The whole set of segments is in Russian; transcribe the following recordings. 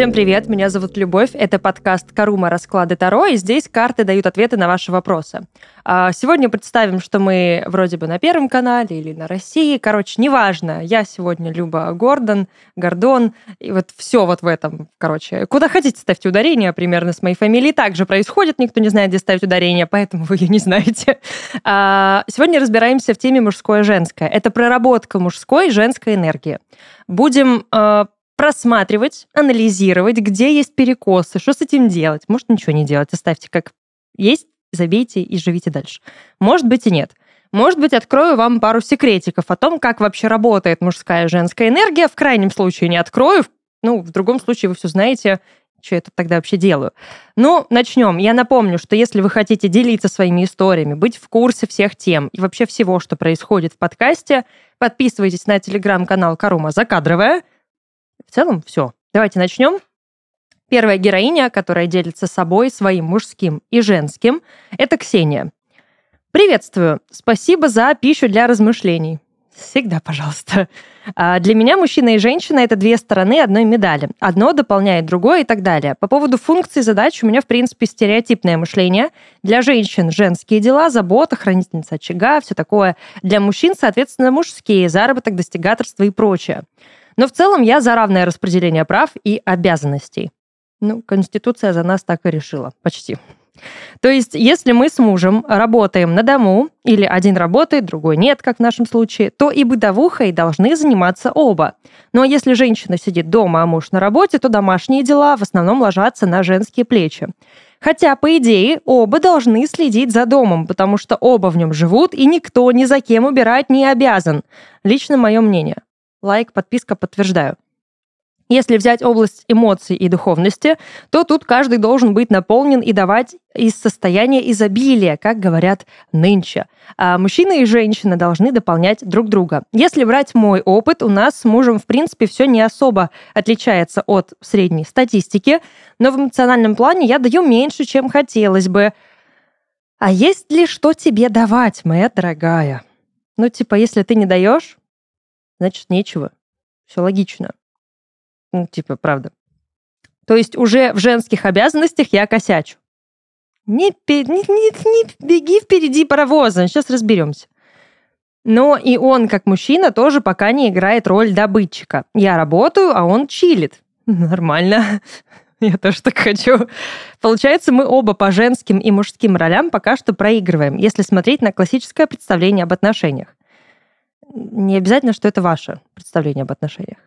Всем привет, меня зовут Любовь, это подкаст «Карума. Расклады Таро», и здесь карты дают ответы на ваши вопросы. А, сегодня представим, что мы вроде бы на Первом канале или на России, короче, неважно. Я сегодня Люба Гордон, Гордон, и вот все вот в этом, короче. Куда хотите, ставьте ударение, примерно с моей фамилией также происходит, никто не знает, где ставить ударение, поэтому вы ее не знаете. А, сегодня разбираемся в теме мужское-женское. Это проработка мужской и женской энергии. Будем а, просматривать, анализировать, где есть перекосы, что с этим делать. Может, ничего не делать, оставьте как есть, забейте и живите дальше. Может быть и нет. Может быть, открою вам пару секретиков о том, как вообще работает мужская и женская энергия. В крайнем случае не открою, ну, в другом случае вы все знаете, что я тут тогда вообще делаю. Ну, начнем. Я напомню, что если вы хотите делиться своими историями, быть в курсе всех тем и вообще всего, что происходит в подкасте, подписывайтесь на телеграм-канал Карума Закадровая. В целом, все. Давайте начнем. Первая героиня, которая делится собой, своим мужским и женским, это Ксения. Приветствую. Спасибо за пищу для размышлений. Всегда, пожалуйста. А для меня мужчина и женщина — это две стороны одной медали. Одно дополняет другое и так далее. По поводу функций задач у меня, в принципе, стереотипное мышление. Для женщин — женские дела, забота, хранительница очага, все такое. Для мужчин, соответственно, мужские, заработок, достигаторство и прочее. Но в целом я за равное распределение прав и обязанностей. Ну, Конституция за нас так и решила. Почти. То есть, если мы с мужем работаем на дому, или один работает, другой нет, как в нашем случае, то и бытовухой должны заниматься оба. Ну а если женщина сидит дома, а муж на работе, то домашние дела в основном ложатся на женские плечи. Хотя, по идее, оба должны следить за домом, потому что оба в нем живут, и никто ни за кем убирать не обязан. Лично мое мнение. Лайк, подписка, подтверждаю. Если взять область эмоций и духовности, то тут каждый должен быть наполнен и давать из состояния изобилия, как говорят нынче. А мужчина и женщина должны дополнять друг друга. Если брать мой опыт, у нас с мужем, в принципе, все не особо отличается от средней статистики, но в эмоциональном плане я даю меньше, чем хотелось бы. А есть ли что тебе давать, моя дорогая? Ну, типа, если ты не даешь, значит, нечего. Все логично. Ну, типа, правда. То есть уже в женских обязанностях я косячу. Не, не, не, не беги впереди паровоза, сейчас разберемся. Но и он, как мужчина, тоже пока не играет роль добытчика. Я работаю, а он чилит. Нормально. Я тоже так хочу. Получается, мы оба по женским и мужским ролям пока что проигрываем, если смотреть на классическое представление об отношениях не обязательно, что это ваше представление об отношениях.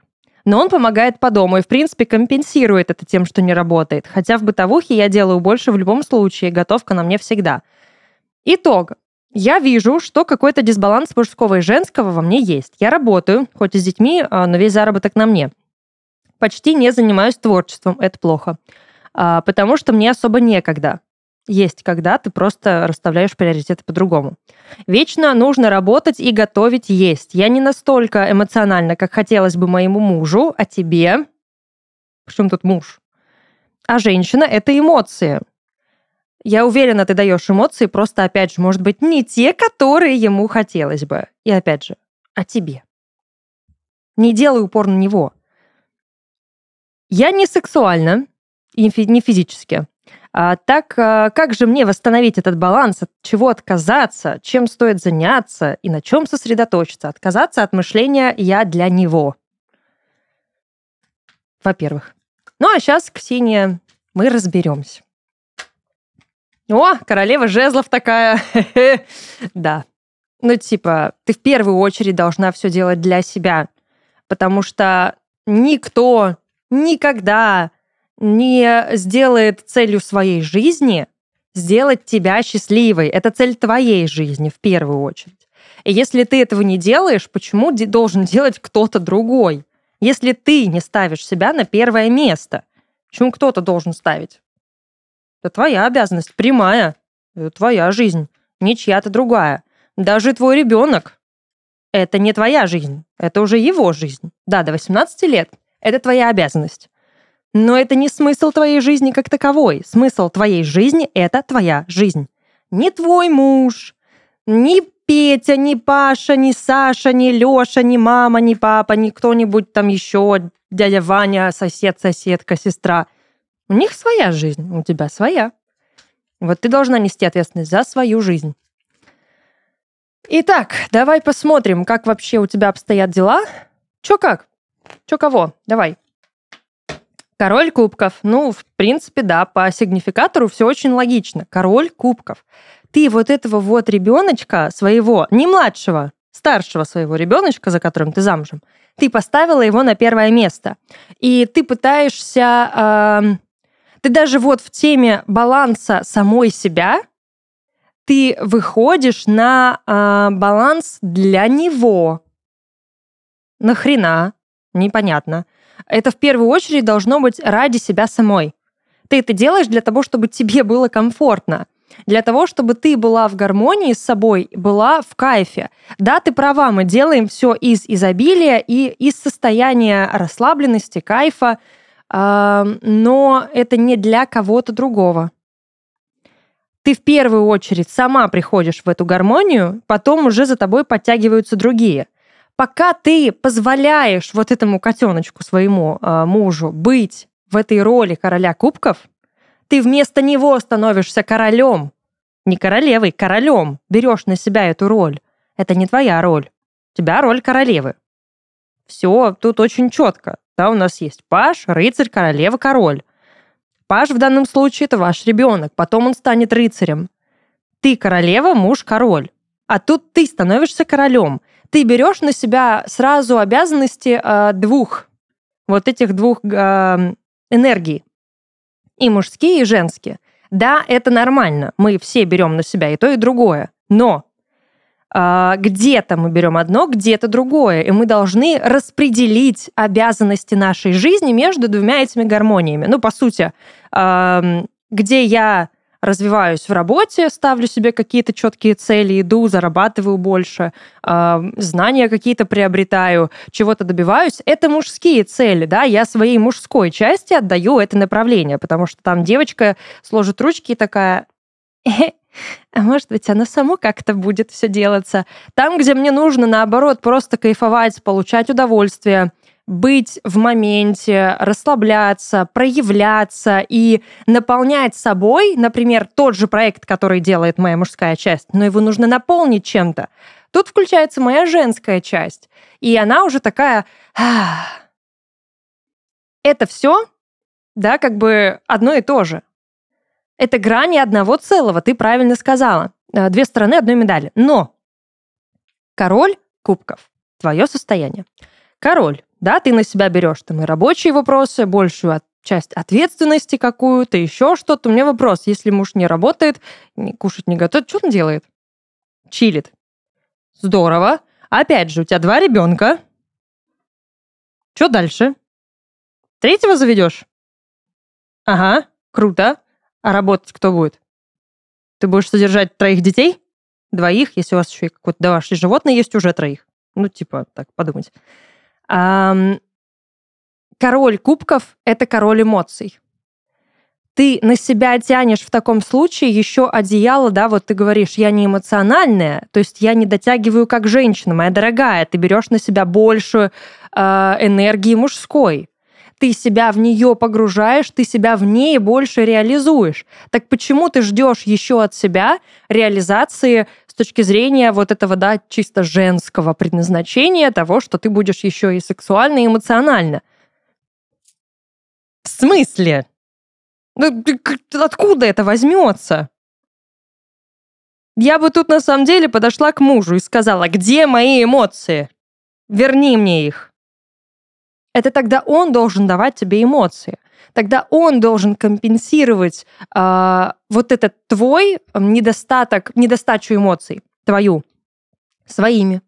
Но он помогает по дому и, в принципе, компенсирует это тем, что не работает. Хотя в бытовухе я делаю больше в любом случае, готовка на мне всегда. Итог. Я вижу, что какой-то дисбаланс мужского и женского во мне есть. Я работаю, хоть и с детьми, а, но весь заработок на мне. Почти не занимаюсь творчеством, это плохо. А, потому что мне особо некогда есть, когда ты просто расставляешь приоритеты по-другому. Вечно нужно работать и готовить есть. Я не настолько эмоциональна, как хотелось бы моему мужу, а тебе... Причем тут муж? А женщина — это эмоции. Я уверена, ты даешь эмоции, просто, опять же, может быть, не те, которые ему хотелось бы. И опять же, а тебе. Не делай упор на него. Я не сексуальна, и не физически. А, так а, как же мне восстановить этот баланс? От чего отказаться? Чем стоит заняться? И на чем сосредоточиться? Отказаться от мышления «я для него». Во-первых. Ну а сейчас, Ксения, мы разберемся. О, королева жезлов такая. да. Ну, типа, ты в первую очередь должна все делать для себя, потому что никто никогда не сделает целью своей жизни сделать тебя счастливой. Это цель твоей жизни в первую очередь. И если ты этого не делаешь, почему должен делать кто-то другой? Если ты не ставишь себя на первое место, почему кто-то должен ставить? Это твоя обязанность, прямая. Это твоя жизнь, не чья-то другая. Даже твой ребенок – это не твоя жизнь, это уже его жизнь. Да, до 18 лет – это твоя обязанность. Но это не смысл твоей жизни как таковой. Смысл твоей жизни — это твоя жизнь. Не твой муж, не Петя, ни Паша, ни Саша, ни Леша, ни мама, ни папа, ни кто-нибудь там еще, дядя Ваня, сосед, соседка, сестра. У них своя жизнь, у тебя своя. Вот ты должна нести ответственность за свою жизнь. Итак, давай посмотрим, как вообще у тебя обстоят дела. Чё как? Чё кого? Давай. Король кубков. Ну, в принципе, да, по сигнификатору все очень логично. Король кубков. Ты вот этого вот ребеночка своего, не младшего, старшего своего ребеночка, за которым ты замужем, ты поставила его на первое место. И ты пытаешься... Э, ты даже вот в теме баланса самой себя, ты выходишь на э, баланс для него. Нахрена? Непонятно. Это в первую очередь должно быть ради себя самой. Ты это делаешь для того, чтобы тебе было комфортно для того, чтобы ты была в гармонии с собой, была в кайфе. Да, ты права, мы делаем все из изобилия и из состояния расслабленности, кайфа, но это не для кого-то другого. Ты в первую очередь сама приходишь в эту гармонию, потом уже за тобой подтягиваются другие пока ты позволяешь вот этому котеночку своему э, мужу быть в этой роли короля кубков, ты вместо него становишься королем. Не королевой, королем. Берешь на себя эту роль. Это не твоя роль. У тебя роль королевы. Все тут очень четко. Да, у нас есть паш, рыцарь, королева, король. Паш в данном случае это ваш ребенок, потом он станет рыцарем. Ты королева, муж король. А тут ты становишься королем ты берешь на себя сразу обязанности э, двух, вот этих двух э, энергий, и мужские, и женские. Да, это нормально, мы все берем на себя и то, и другое, но э, где-то мы берем одно, где-то другое, и мы должны распределить обязанности нашей жизни между двумя этими гармониями. Ну, по сути, э, где я развиваюсь в работе, ставлю себе какие-то четкие цели, иду, зарабатываю больше, э, знания какие-то приобретаю, чего-то добиваюсь. Это мужские цели, да, я своей мужской части отдаю это направление, потому что там девочка сложит ручки и такая, а может быть, оно само как-то будет все делаться. Там, где мне нужно, наоборот, просто кайфовать, получать удовольствие, быть в моменте, расслабляться, проявляться и наполнять собой, например, тот же проект, который делает моя мужская часть, но его нужно наполнить чем-то. Тут включается моя женская часть, и она уже такая... Это все, да, как бы одно и то же. Это грани одного целого, ты правильно сказала. Э, две стороны одной медали. Но король кубков, твое состояние. Король да, ты на себя берешь там и рабочие вопросы, большую от, часть ответственности какую-то, еще что-то. У меня вопрос, если муж не работает, не, кушать не готовит, что он делает? Чилит. Здорово. Опять же, у тебя два ребенка. Что дальше? Третьего заведешь? Ага, круто. А работать кто будет? Ты будешь содержать троих детей? Двоих, если у вас еще и какое-то домашнее животное есть, уже троих. Ну, типа, так подумать. Король кубков — это король эмоций. Ты на себя тянешь в таком случае еще одеяло, да, вот ты говоришь, я не эмоциональная, то есть я не дотягиваю как женщина, моя дорогая, ты берешь на себя больше э, энергии мужской ты себя в нее погружаешь, ты себя в ней больше реализуешь. Так почему ты ждешь еще от себя реализации с точки зрения вот этого, да, чисто женского предназначения того, что ты будешь еще и сексуально, и эмоционально? В смысле? Ну, откуда это возьмется? Я бы тут на самом деле подошла к мужу и сказала, где мои эмоции? Верни мне их это тогда он должен давать тебе эмоции. Тогда он должен компенсировать э, вот этот твой недостаток, недостачу эмоций, твою, своими.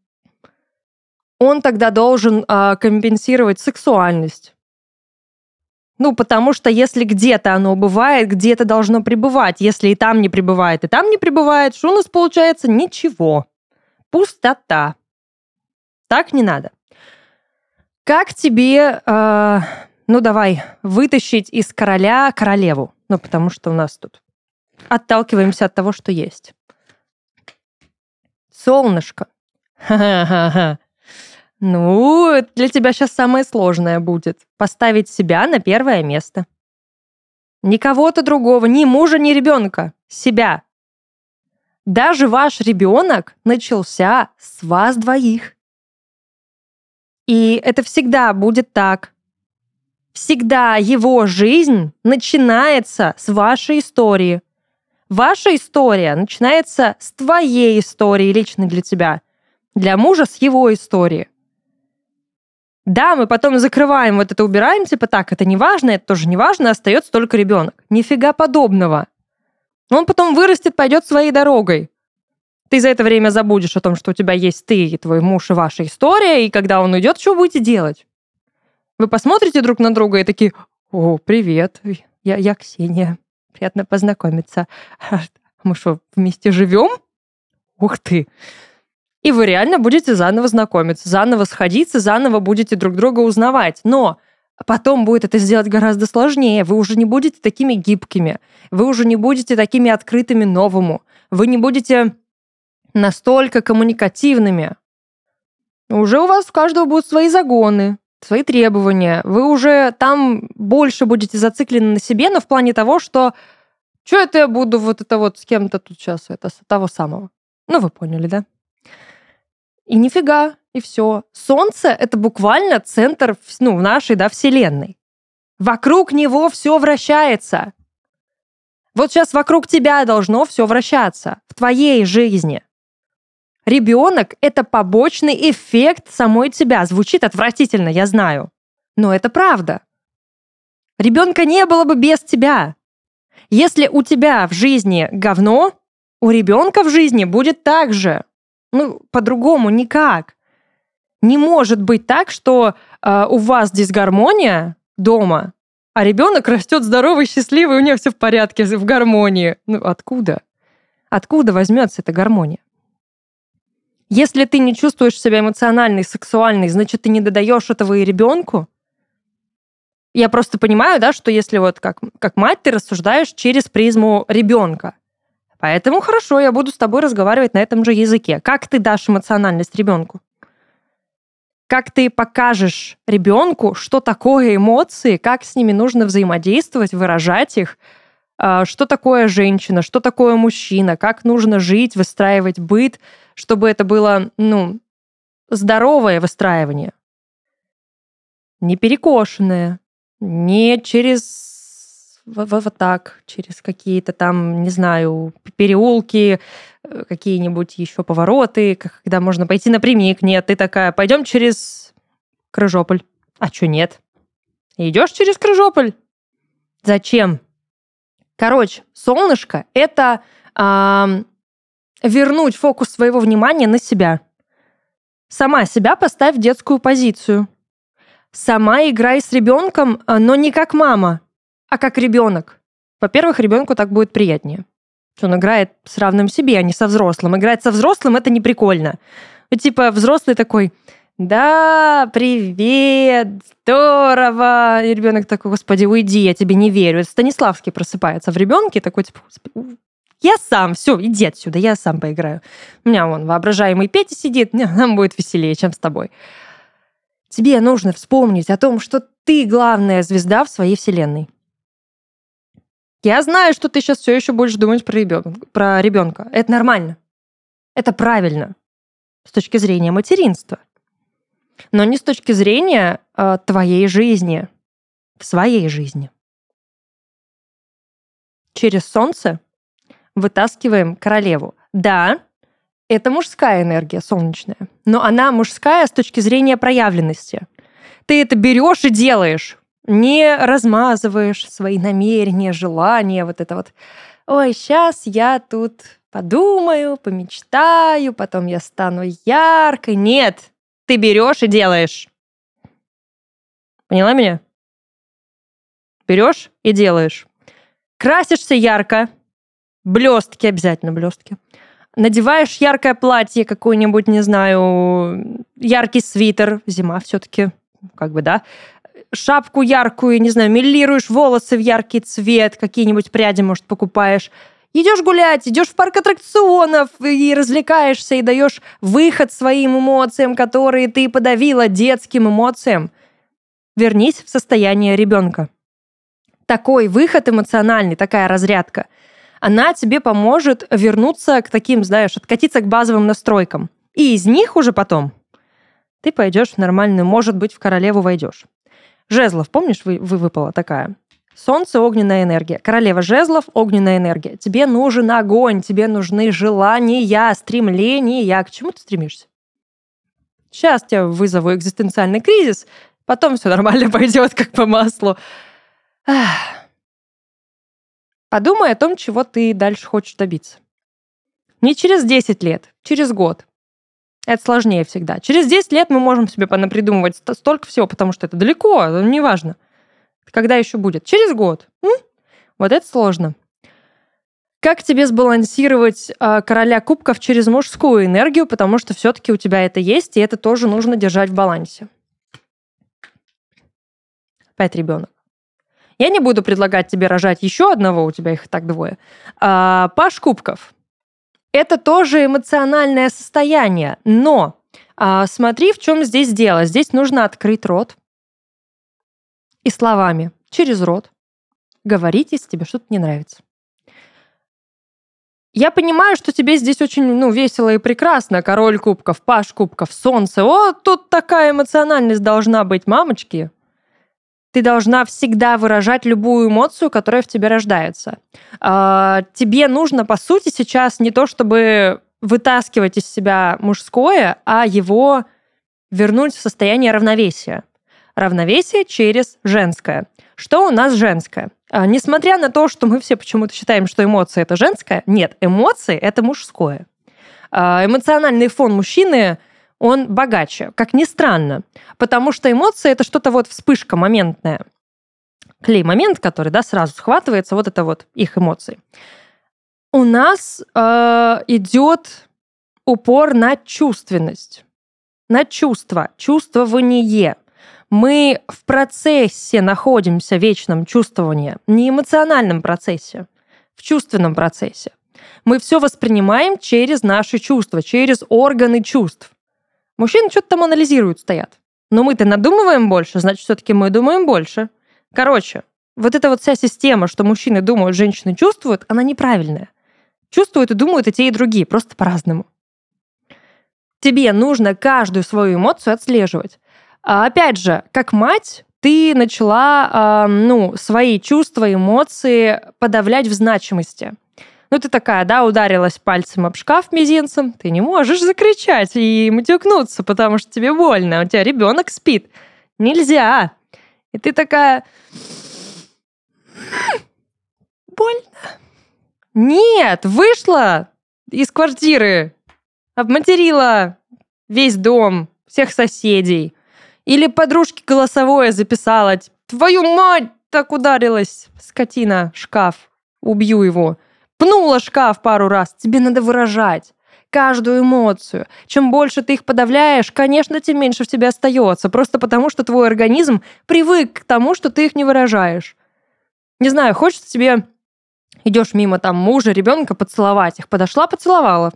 Он тогда должен э, компенсировать сексуальность. Ну, потому что если где-то оно бывает, где-то должно пребывать. Если и там не пребывает, и там не пребывает, что у нас получается? Ничего. Пустота. Так не надо. Как тебе, э, ну давай, вытащить из короля королеву? Ну, потому что у нас тут отталкиваемся от того, что есть. Солнышко. Ха-ха-ха. Ну, для тебя сейчас самое сложное будет. Поставить себя на первое место. Ни кого-то другого, ни мужа, ни ребенка. Себя. Даже ваш ребенок начался с вас двоих. И это всегда будет так. Всегда его жизнь начинается с вашей истории. Ваша история начинается с твоей истории лично для тебя. Для мужа с его истории. Да, мы потом закрываем вот это, убираем, типа так, это не важно, это тоже не важно, остается только ребенок. Нифига подобного. Он потом вырастет, пойдет своей дорогой. Ты за это время забудешь о том, что у тебя есть ты и твой муж и ваша история, и когда он уйдет, что будете делать? Вы посмотрите друг на друга и такие, о, привет, я, я Ксения, приятно познакомиться. Мы что, вместе живем? Ух ты! И вы реально будете заново знакомиться, заново сходиться, заново будете друг друга узнавать. Но потом будет это сделать гораздо сложнее. Вы уже не будете такими гибкими, вы уже не будете такими открытыми новому, вы не будете настолько коммуникативными. Уже у вас у каждого будут свои загоны, свои требования. Вы уже там больше будете зациклены на себе, но в плане того, что что это я буду вот это вот с кем-то тут сейчас, это того самого. Ну, вы поняли, да? И нифига, и все. Солнце — это буквально центр ну, нашей да, Вселенной. Вокруг него все вращается. Вот сейчас вокруг тебя должно все вращаться, в твоей жизни. Ребенок — это побочный эффект самой тебя. Звучит отвратительно, я знаю. Но это правда. Ребенка не было бы без тебя. Если у тебя в жизни говно, у ребенка в жизни будет так же. Ну, по-другому никак. Не может быть так, что э, у вас дисгармония дома, а ребенок растет здоровый, счастливый, у него все в порядке, в гармонии. Ну, откуда? Откуда возьмется эта гармония? Если ты не чувствуешь себя эмоциональной, сексуальной, значит, ты не додаешь этого и ребенку. Я просто понимаю, да, что если вот как, как мать ты рассуждаешь через призму ребенка. Поэтому хорошо, я буду с тобой разговаривать на этом же языке. Как ты дашь эмоциональность ребенку? Как ты покажешь ребенку, что такое эмоции, как с ними нужно взаимодействовать, выражать их, что такое женщина, что такое мужчина, как нужно жить, выстраивать быт, чтобы это было, ну, здоровое выстраивание. Не перекошенное, не через вот, вот, вот так, через какие-то там, не знаю, переулки, э, какие-нибудь еще повороты, когда можно пойти напрямик. Нет, ты такая, пойдем через Крыжополь. А что нет? Идешь через Крыжополь? Зачем? Короче, солнышко — это э, вернуть фокус своего внимания на себя. Сама себя поставь в детскую позицию. Сама играй с ребенком, а, но не как мама, а как ребенок. Во-первых, ребенку так будет приятнее. Он играет с равным себе, а не со взрослым. Играть со взрослым это не прикольно. Типа взрослый такой, да, привет, здорово. И ребенок такой, господи, уйди, я тебе не верю. Это Станиславский просыпается в ребенке, такой, типа, я сам, все, иди отсюда, я сам поиграю. У меня вон воображаемый Петя сидит, нам будет веселее, чем с тобой. Тебе нужно вспомнить о том, что ты главная звезда в своей вселенной. Я знаю, что ты сейчас все еще будешь думать про ребенка. Про ребенка. Это нормально. Это правильно с точки зрения материнства но не с точки зрения э, твоей жизни, в своей жизни. Через солнце вытаскиваем королеву. Да, это мужская энергия солнечная, но она мужская с точки зрения проявленности. Ты это берешь и делаешь, не размазываешь свои намерения, желания, вот это вот. Ой, сейчас я тут подумаю, помечтаю, потом я стану яркой. Нет, ты берешь и делаешь. Поняла меня? Берешь и делаешь. Красишься ярко. Блестки обязательно, блестки. Надеваешь яркое платье, какое-нибудь, не знаю, яркий свитер. Зима все-таки, как бы, да. Шапку яркую, не знаю, милируешь волосы в яркий цвет, какие-нибудь пряди, может, покупаешь. Идешь гулять, идешь в парк аттракционов и развлекаешься, и даешь выход своим эмоциям, которые ты подавила детским эмоциям. Вернись в состояние ребенка. Такой выход эмоциональный, такая разрядка, она тебе поможет вернуться к таким, знаешь, откатиться к базовым настройкам. И из них уже потом ты пойдешь в нормальную, может быть, в королеву войдешь. Жезлов, помнишь, вы, вы выпала такая? Солнце – огненная энергия. Королева жезлов – огненная энергия. Тебе нужен огонь, тебе нужны желания, стремления. К чему ты стремишься? Сейчас тебя вызову экзистенциальный кризис, потом все нормально пойдет, как по маслу. Подумай о том, чего ты дальше хочешь добиться. Не через 10 лет, через год. Это сложнее всегда. Через 10 лет мы можем себе понапридумывать столько всего, потому что это далеко, неважно. Когда еще будет? Через год. М? Вот это сложно. Как тебе сбалансировать э, короля кубков через мужскую энергию, потому что все-таки у тебя это есть, и это тоже нужно держать в балансе. Опять ребенок. Я не буду предлагать тебе рожать еще одного, у тебя их и так двое. А, Паш кубков. Это тоже эмоциональное состояние, но а, смотри, в чем здесь дело. Здесь нужно открыть рот, и словами через рот говорить, если тебе что-то не нравится. Я понимаю, что тебе здесь очень ну, весело и прекрасно. Король кубков, паш кубков, солнце. О, тут такая эмоциональность должна быть, мамочки. Ты должна всегда выражать любую эмоцию, которая в тебе рождается. А, тебе нужно, по сути, сейчас не то, чтобы вытаскивать из себя мужское, а его вернуть в состояние равновесия равновесие через женское. Что у нас женское? А, несмотря на то, что мы все почему-то считаем, что эмоции это женское, нет, эмоции это мужское. А, эмоциональный фон мужчины он богаче, как ни странно, потому что эмоции это что-то вот вспышка моментная, клей-момент, который да, сразу схватывается, вот это вот их эмоции. У нас э, идет упор на чувственность, на чувство, чувствование мы в процессе находимся, в вечном чувствовании, не эмоциональном процессе, в чувственном процессе. Мы все воспринимаем через наши чувства, через органы чувств. Мужчины что-то там анализируют, стоят. Но мы-то надумываем больше, значит, все-таки мы думаем больше. Короче, вот эта вот вся система, что мужчины думают, женщины чувствуют, она неправильная. Чувствуют и думают и те, и другие, просто по-разному. Тебе нужно каждую свою эмоцию отслеживать. А опять же, как мать, ты начала, ну, свои чувства, эмоции подавлять в значимости. Ну, ты такая, да, ударилась пальцем об шкаф мизинцем, ты не можешь закричать и матюкнуться, потому что тебе больно, у тебя ребенок спит. Нельзя. И ты такая... Больно. Нет, вышла из квартиры, обматерила весь дом, всех соседей. Или подружке голосовое записала. Твою мать, так ударилась, скотина, шкаф. Убью его. Пнула шкаф пару раз. Тебе надо выражать каждую эмоцию. Чем больше ты их подавляешь, конечно, тем меньше в тебе остается. Просто потому, что твой организм привык к тому, что ты их не выражаешь. Не знаю, хочется тебе... Идешь мимо там мужа, ребенка, поцеловать их. Подошла, поцеловала.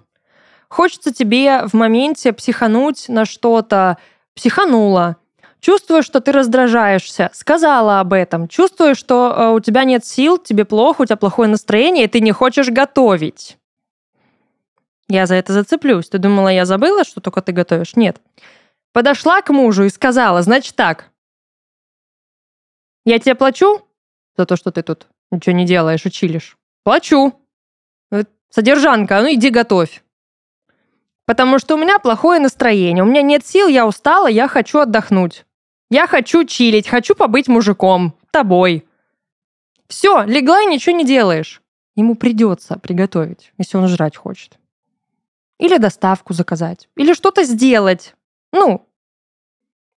Хочется тебе в моменте психануть на что-то, психанула, чувствую, что ты раздражаешься, сказала об этом, чувствую, что э, у тебя нет сил, тебе плохо, у тебя плохое настроение, и ты не хочешь готовить. Я за это зацеплюсь. Ты думала, я забыла, что только ты готовишь? Нет. Подошла к мужу и сказала, значит так, я тебе плачу за то, что ты тут ничего не делаешь и чилишь? Плачу. Содержанка, ну иди готовь. Потому что у меня плохое настроение, у меня нет сил, я устала, я хочу отдохнуть. Я хочу чилить, хочу побыть мужиком, тобой. Все, легла и ничего не делаешь. Ему придется приготовить, если он жрать хочет. Или доставку заказать. Или что-то сделать. Ну,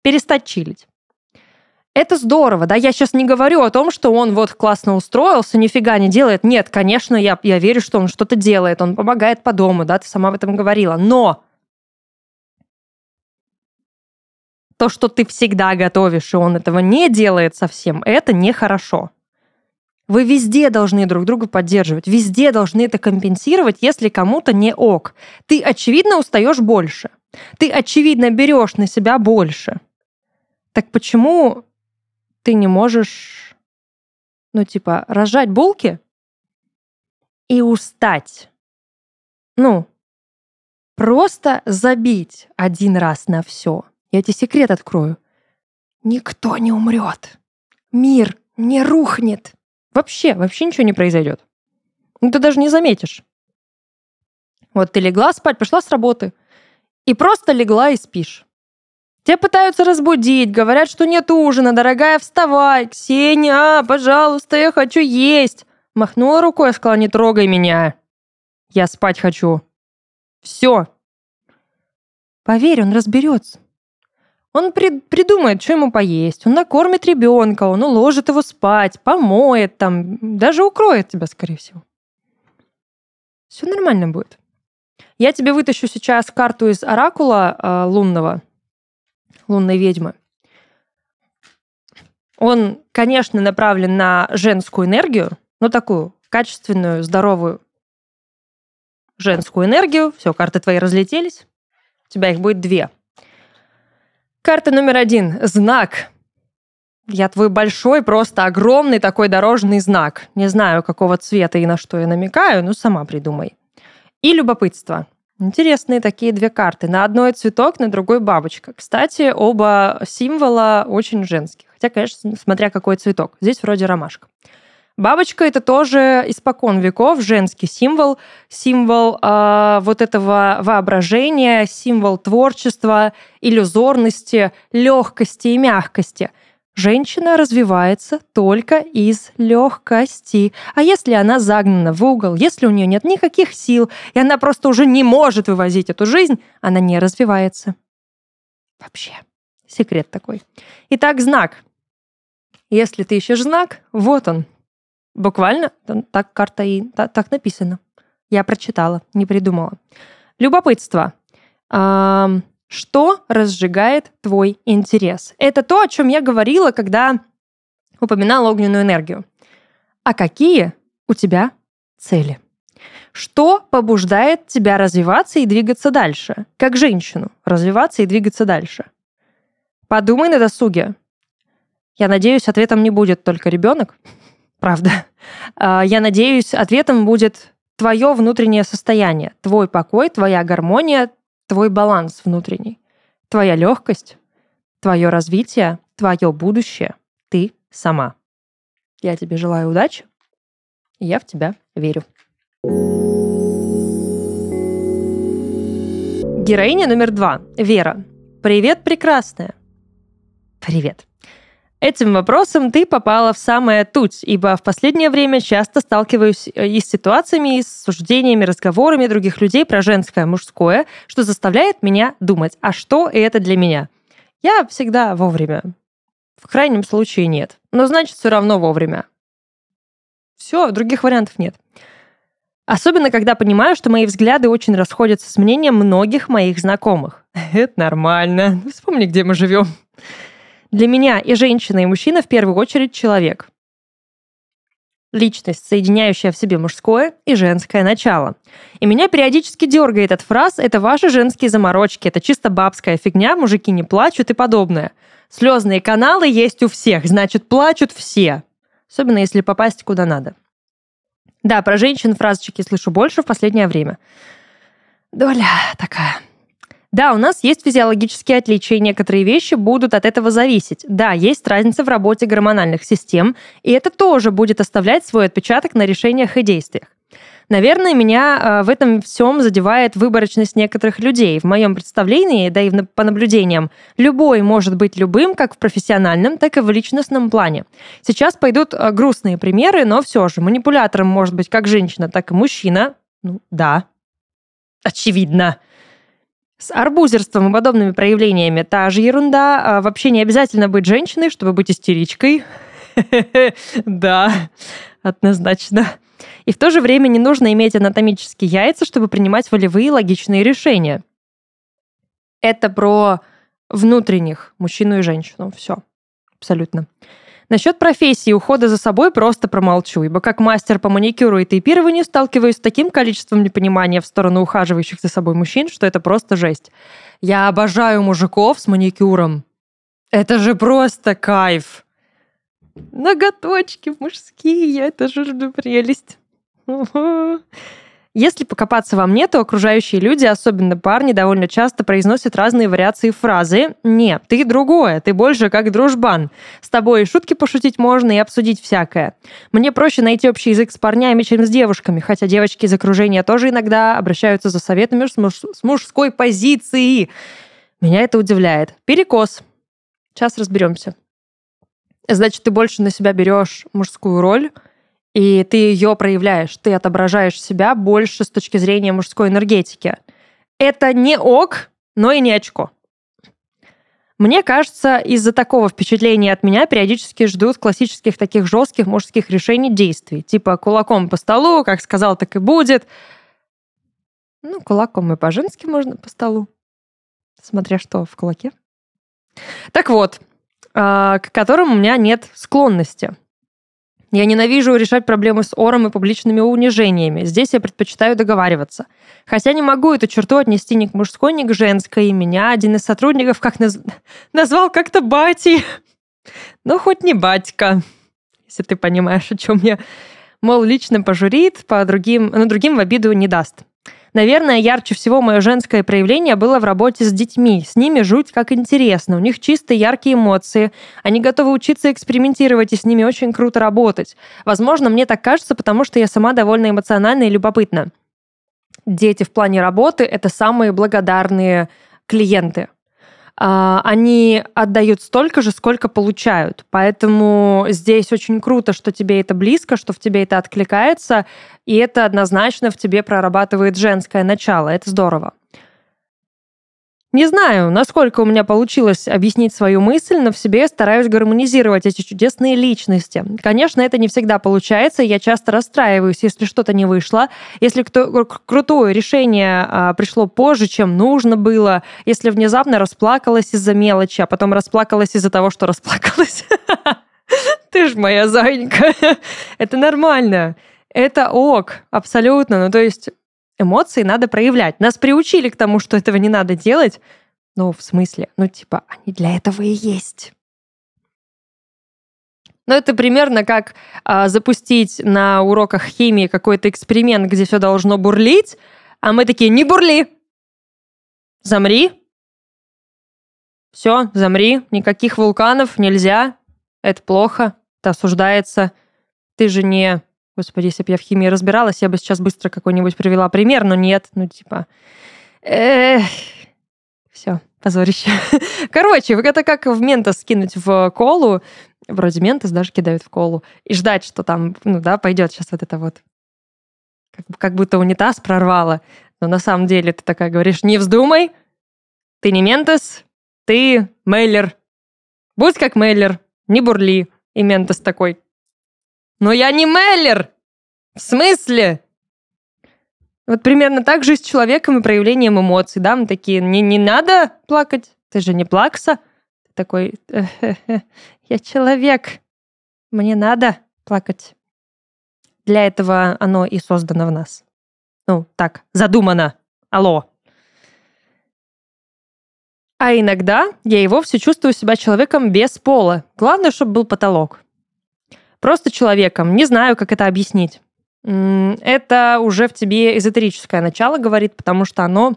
перестать чилить. Это здорово, да, я сейчас не говорю о том, что он вот классно устроился, нифига не делает. Нет, конечно, я, я верю, что он что-то делает, он помогает по дому, да, ты сама об этом говорила. Но то, что ты всегда готовишь, и он этого не делает совсем, это нехорошо. Вы везде должны друг друга поддерживать, везде должны это компенсировать, если кому-то не ок. Ты, очевидно, устаешь больше. Ты, очевидно, берешь на себя больше. Так почему ты не можешь, ну, типа, разжать булки и устать? Ну, просто забить один раз на все. Я тебе секрет открою. Никто не умрет. Мир не рухнет. Вообще, вообще ничего не произойдет. Ну, ты даже не заметишь. Вот ты легла спать, пришла с работы, и просто легла и спишь. Тебя пытаются разбудить, говорят, что нет ужина, дорогая, вставай, Ксения, пожалуйста, я хочу есть. Махнула рукой, сказала, не трогай меня. Я спать хочу. Все. Поверь, он разберется. Он при- придумает, что ему поесть. Он накормит ребенка, он уложит его спать, помоет там, даже укроет тебя, скорее всего. Все нормально будет. Я тебе вытащу сейчас карту из оракула э, лунного, лунной ведьмы. Он, конечно, направлен на женскую энергию, но такую качественную, здоровую женскую энергию. Все, карты твои разлетелись. У тебя их будет две. Карта номер один. Знак. Я твой большой, просто огромный такой дорожный знак. Не знаю, какого цвета и на что я намекаю, но сама придумай. И любопытство. Интересные такие две карты. На одной цветок, на другой бабочка. Кстати, оба символа очень женские. Хотя, конечно, смотря какой цветок. Здесь вроде ромашка. Бабочка это тоже испокон веков женский символ, символ э, вот этого воображения, символ творчества, иллюзорности, легкости и мягкости. Женщина развивается только из легкости. А если она загнана в угол, если у нее нет никаких сил, и она просто уже не может вывозить эту жизнь, она не развивается. Вообще. Секрет такой. Итак, знак. Если ты ищешь знак, вот он, Буквально так карта и так, так написано. Я прочитала, не придумала. Любопытство. Что разжигает твой интерес? Это то, о чем я говорила, когда упоминала огненную энергию. А какие у тебя цели? Что побуждает тебя развиваться и двигаться дальше? Как женщину развиваться и двигаться дальше? Подумай на досуге. Я надеюсь, ответом не будет только ребенок, правда. А, я надеюсь, ответом будет твое внутреннее состояние, твой покой, твоя гармония, твой баланс внутренний, твоя легкость, твое развитие, твое будущее, ты сама. Я тебе желаю удачи, я в тебя верю. Героиня номер два. Вера. Привет, прекрасная. Привет. Этим вопросом ты попала в самое тут, ибо в последнее время часто сталкиваюсь э, и с ситуациями, и с суждениями, разговорами других людей про женское, мужское, что заставляет меня думать, а что это для меня? Я всегда вовремя. В крайнем случае нет. Но значит, все равно вовремя. Все, других вариантов нет. Особенно, когда понимаю, что мои взгляды очень расходятся с мнением многих моих знакомых. Это нормально. Вспомни, где мы живем. Для меня и женщина, и мужчина в первую очередь человек. Личность, соединяющая в себе мужское и женское начало. И меня периодически дергает от фраз «это ваши женские заморочки, это чисто бабская фигня, мужики не плачут» и подобное. Слезные каналы есть у всех, значит, плачут все. Особенно если попасть куда надо. Да, про женщин фразочки слышу больше в последнее время. Доля такая. Да, у нас есть физиологические отличия, и некоторые вещи будут от этого зависеть. Да, есть разница в работе гормональных систем, и это тоже будет оставлять свой отпечаток на решениях и действиях. Наверное, меня э, в этом всем задевает выборочность некоторых людей. В моем представлении, да и по наблюдениям, любой может быть любым, как в профессиональном, так и в личностном плане. Сейчас пойдут э, грустные примеры, но все же манипулятором может быть как женщина, так и мужчина. Ну, да. Очевидно. С арбузерством и подобными проявлениями та же ерунда. А вообще не обязательно быть женщиной, чтобы быть истеричкой. Да, однозначно. И в то же время не нужно иметь анатомические яйца, чтобы принимать волевые логичные решения. Это про внутренних, мужчину и женщину. Все. Абсолютно. Насчет профессии ухода за собой просто промолчу, ибо как мастер по маникюру и тейпированию сталкиваюсь с таким количеством непонимания в сторону ухаживающих за собой мужчин, что это просто жесть. Я обожаю мужиков с маникюром. Это же просто кайф. Ноготочки мужские, это же прелесть. Если покопаться во мне, то окружающие люди, особенно парни, довольно часто произносят разные вариации фразы «Нет, ты другое, ты больше как дружбан. С тобой и шутки пошутить можно, и обсудить всякое. Мне проще найти общий язык с парнями, чем с девушками, хотя девочки из окружения тоже иногда обращаются за советами с, муж- с мужской позиции. Меня это удивляет. Перекос. Сейчас разберемся. Значит, ты больше на себя берешь мужскую роль – и ты ее проявляешь, ты отображаешь себя больше с точки зрения мужской энергетики. Это не ок, но и не очко. Мне кажется, из-за такого впечатления от меня периодически ждут классических таких жестких мужских решений действий. Типа кулаком по столу, как сказал, так и будет. Ну, кулаком и по-женски можно по столу. Смотря что в кулаке. Так вот, а, к которым у меня нет склонности. Я ненавижу решать проблемы с ором и публичными унижениями. Здесь я предпочитаю договариваться. Хотя не могу эту черту отнести ни к мужской, ни к женской. И меня один из сотрудников как наз... назвал как-то бати. Ну, хоть не батька, если ты понимаешь, о чем я. Мол, лично пожурит, по другим, но другим в обиду не даст. Наверное, ярче всего мое женское проявление было в работе с детьми. С ними жуть как интересно. У них чистые, яркие эмоции. Они готовы учиться экспериментировать, и с ними очень круто работать. Возможно, мне так кажется, потому что я сама довольно эмоциональна и любопытна. Дети в плане работы — это самые благодарные клиенты. А, они отдают столько же, сколько получают. Поэтому здесь очень круто, что тебе это близко, что в тебе это откликается, и это однозначно в тебе прорабатывает женское начало. Это здорово. Не знаю, насколько у меня получилось объяснить свою мысль, но в себе я стараюсь гармонизировать эти чудесные личности. Конечно, это не всегда получается, я часто расстраиваюсь, если что-то не вышло, если кто крутое решение а, пришло позже, чем нужно было, если внезапно расплакалась из-за мелочи, а потом расплакалась из-за того, что расплакалась. Ты ж моя зайка. Это нормально. Это ок, абсолютно. Ну, то есть эмоции надо проявлять. Нас приучили к тому, что этого не надо делать. Ну, в смысле, ну, типа, они для этого и есть. Ну, это примерно как а, запустить на уроках химии какой-то эксперимент, где все должно бурлить, а мы такие, не бурли! Замри. Все, замри. Никаких вулканов нельзя. Это плохо. Это осуждается. Ты же не Господи, если бы я в химии разбиралась, я бы сейчас быстро какой-нибудь привела пример, но нет, ну типа... Эх, все, позорище. Короче, это как в ментос скинуть в колу, вроде ментос даже кидают в колу, и ждать, что там, ну да, пойдет сейчас вот это вот. Как, как будто унитаз прорвало. Но на самом деле ты такая говоришь, не вздумай, ты не ментос, ты мейлер. Будь как мейлер, не бурли. И ментос такой, но я не Меллер! В смысле? Вот примерно так же с человеком и проявлением эмоций, да, мы такие, не, не надо плакать, ты же не плакса. Ты такой, я человек, мне надо плакать. Для этого оно и создано в нас. Ну, так, задумано. Алло. А иногда я и вовсе чувствую себя человеком без пола. Главное, чтобы был потолок просто человеком. Не знаю, как это объяснить. Это уже в тебе эзотерическое начало говорит, потому что оно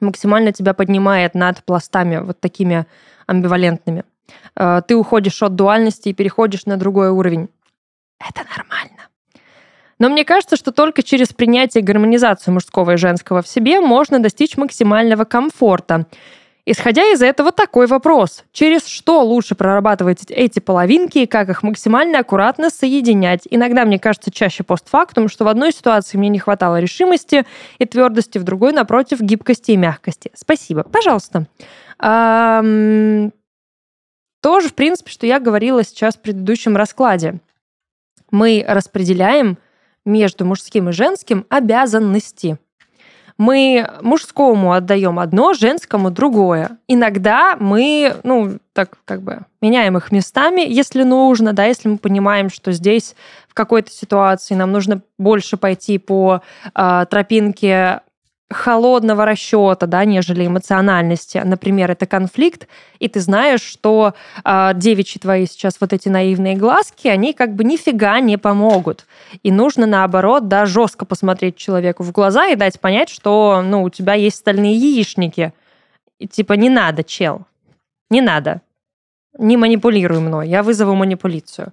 максимально тебя поднимает над пластами вот такими амбивалентными. Э, ты уходишь от дуальности и переходишь на другой уровень. Это нормально. Но мне кажется, что только через принятие гармонизации мужского и женского в себе можно достичь максимального комфорта. Исходя из этого, такой вопрос. Через что лучше прорабатывать эти половинки и как их максимально аккуратно соединять? Иногда мне кажется чаще постфактум, что в одной ситуации мне не хватало решимости и твердости, в другой, напротив, гибкости и мягкости. Спасибо. Пожалуйста. Тоже, в принципе, что я говорила сейчас в предыдущем раскладе. Мы распределяем между мужским и женским обязанности. Мы мужскому отдаем одно, женскому другое. Иногда мы, ну, так как бы меняем их местами, если нужно, да, если мы понимаем, что здесь в какой-то ситуации нам нужно больше пойти по э, тропинке холодного расчета, да, нежели эмоциональности. Например, это конфликт, и ты знаешь, что э, девичьи твои сейчас вот эти наивные глазки, они как бы нифига не помогут. И нужно, наоборот, да, жестко посмотреть человеку в глаза и дать понять, что, ну, у тебя есть стальные яичники. И, типа, не надо, чел. Не надо. Не манипулируй мной, я вызову манипуляцию.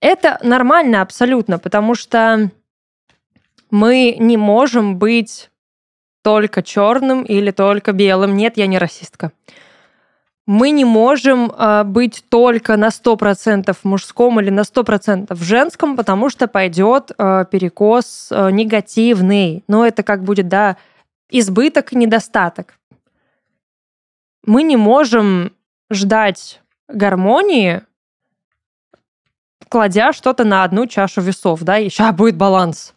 Это нормально абсолютно, потому что мы не можем быть только черным или только белым. Нет, я не расистка. Мы не можем э, быть только на 100% мужском или на 100% женском, потому что пойдет э, перекос э, негативный. Но это как будет, да, избыток недостаток. Мы не можем ждать гармонии, кладя что-то на одну чашу весов, да, и сейчас будет баланс.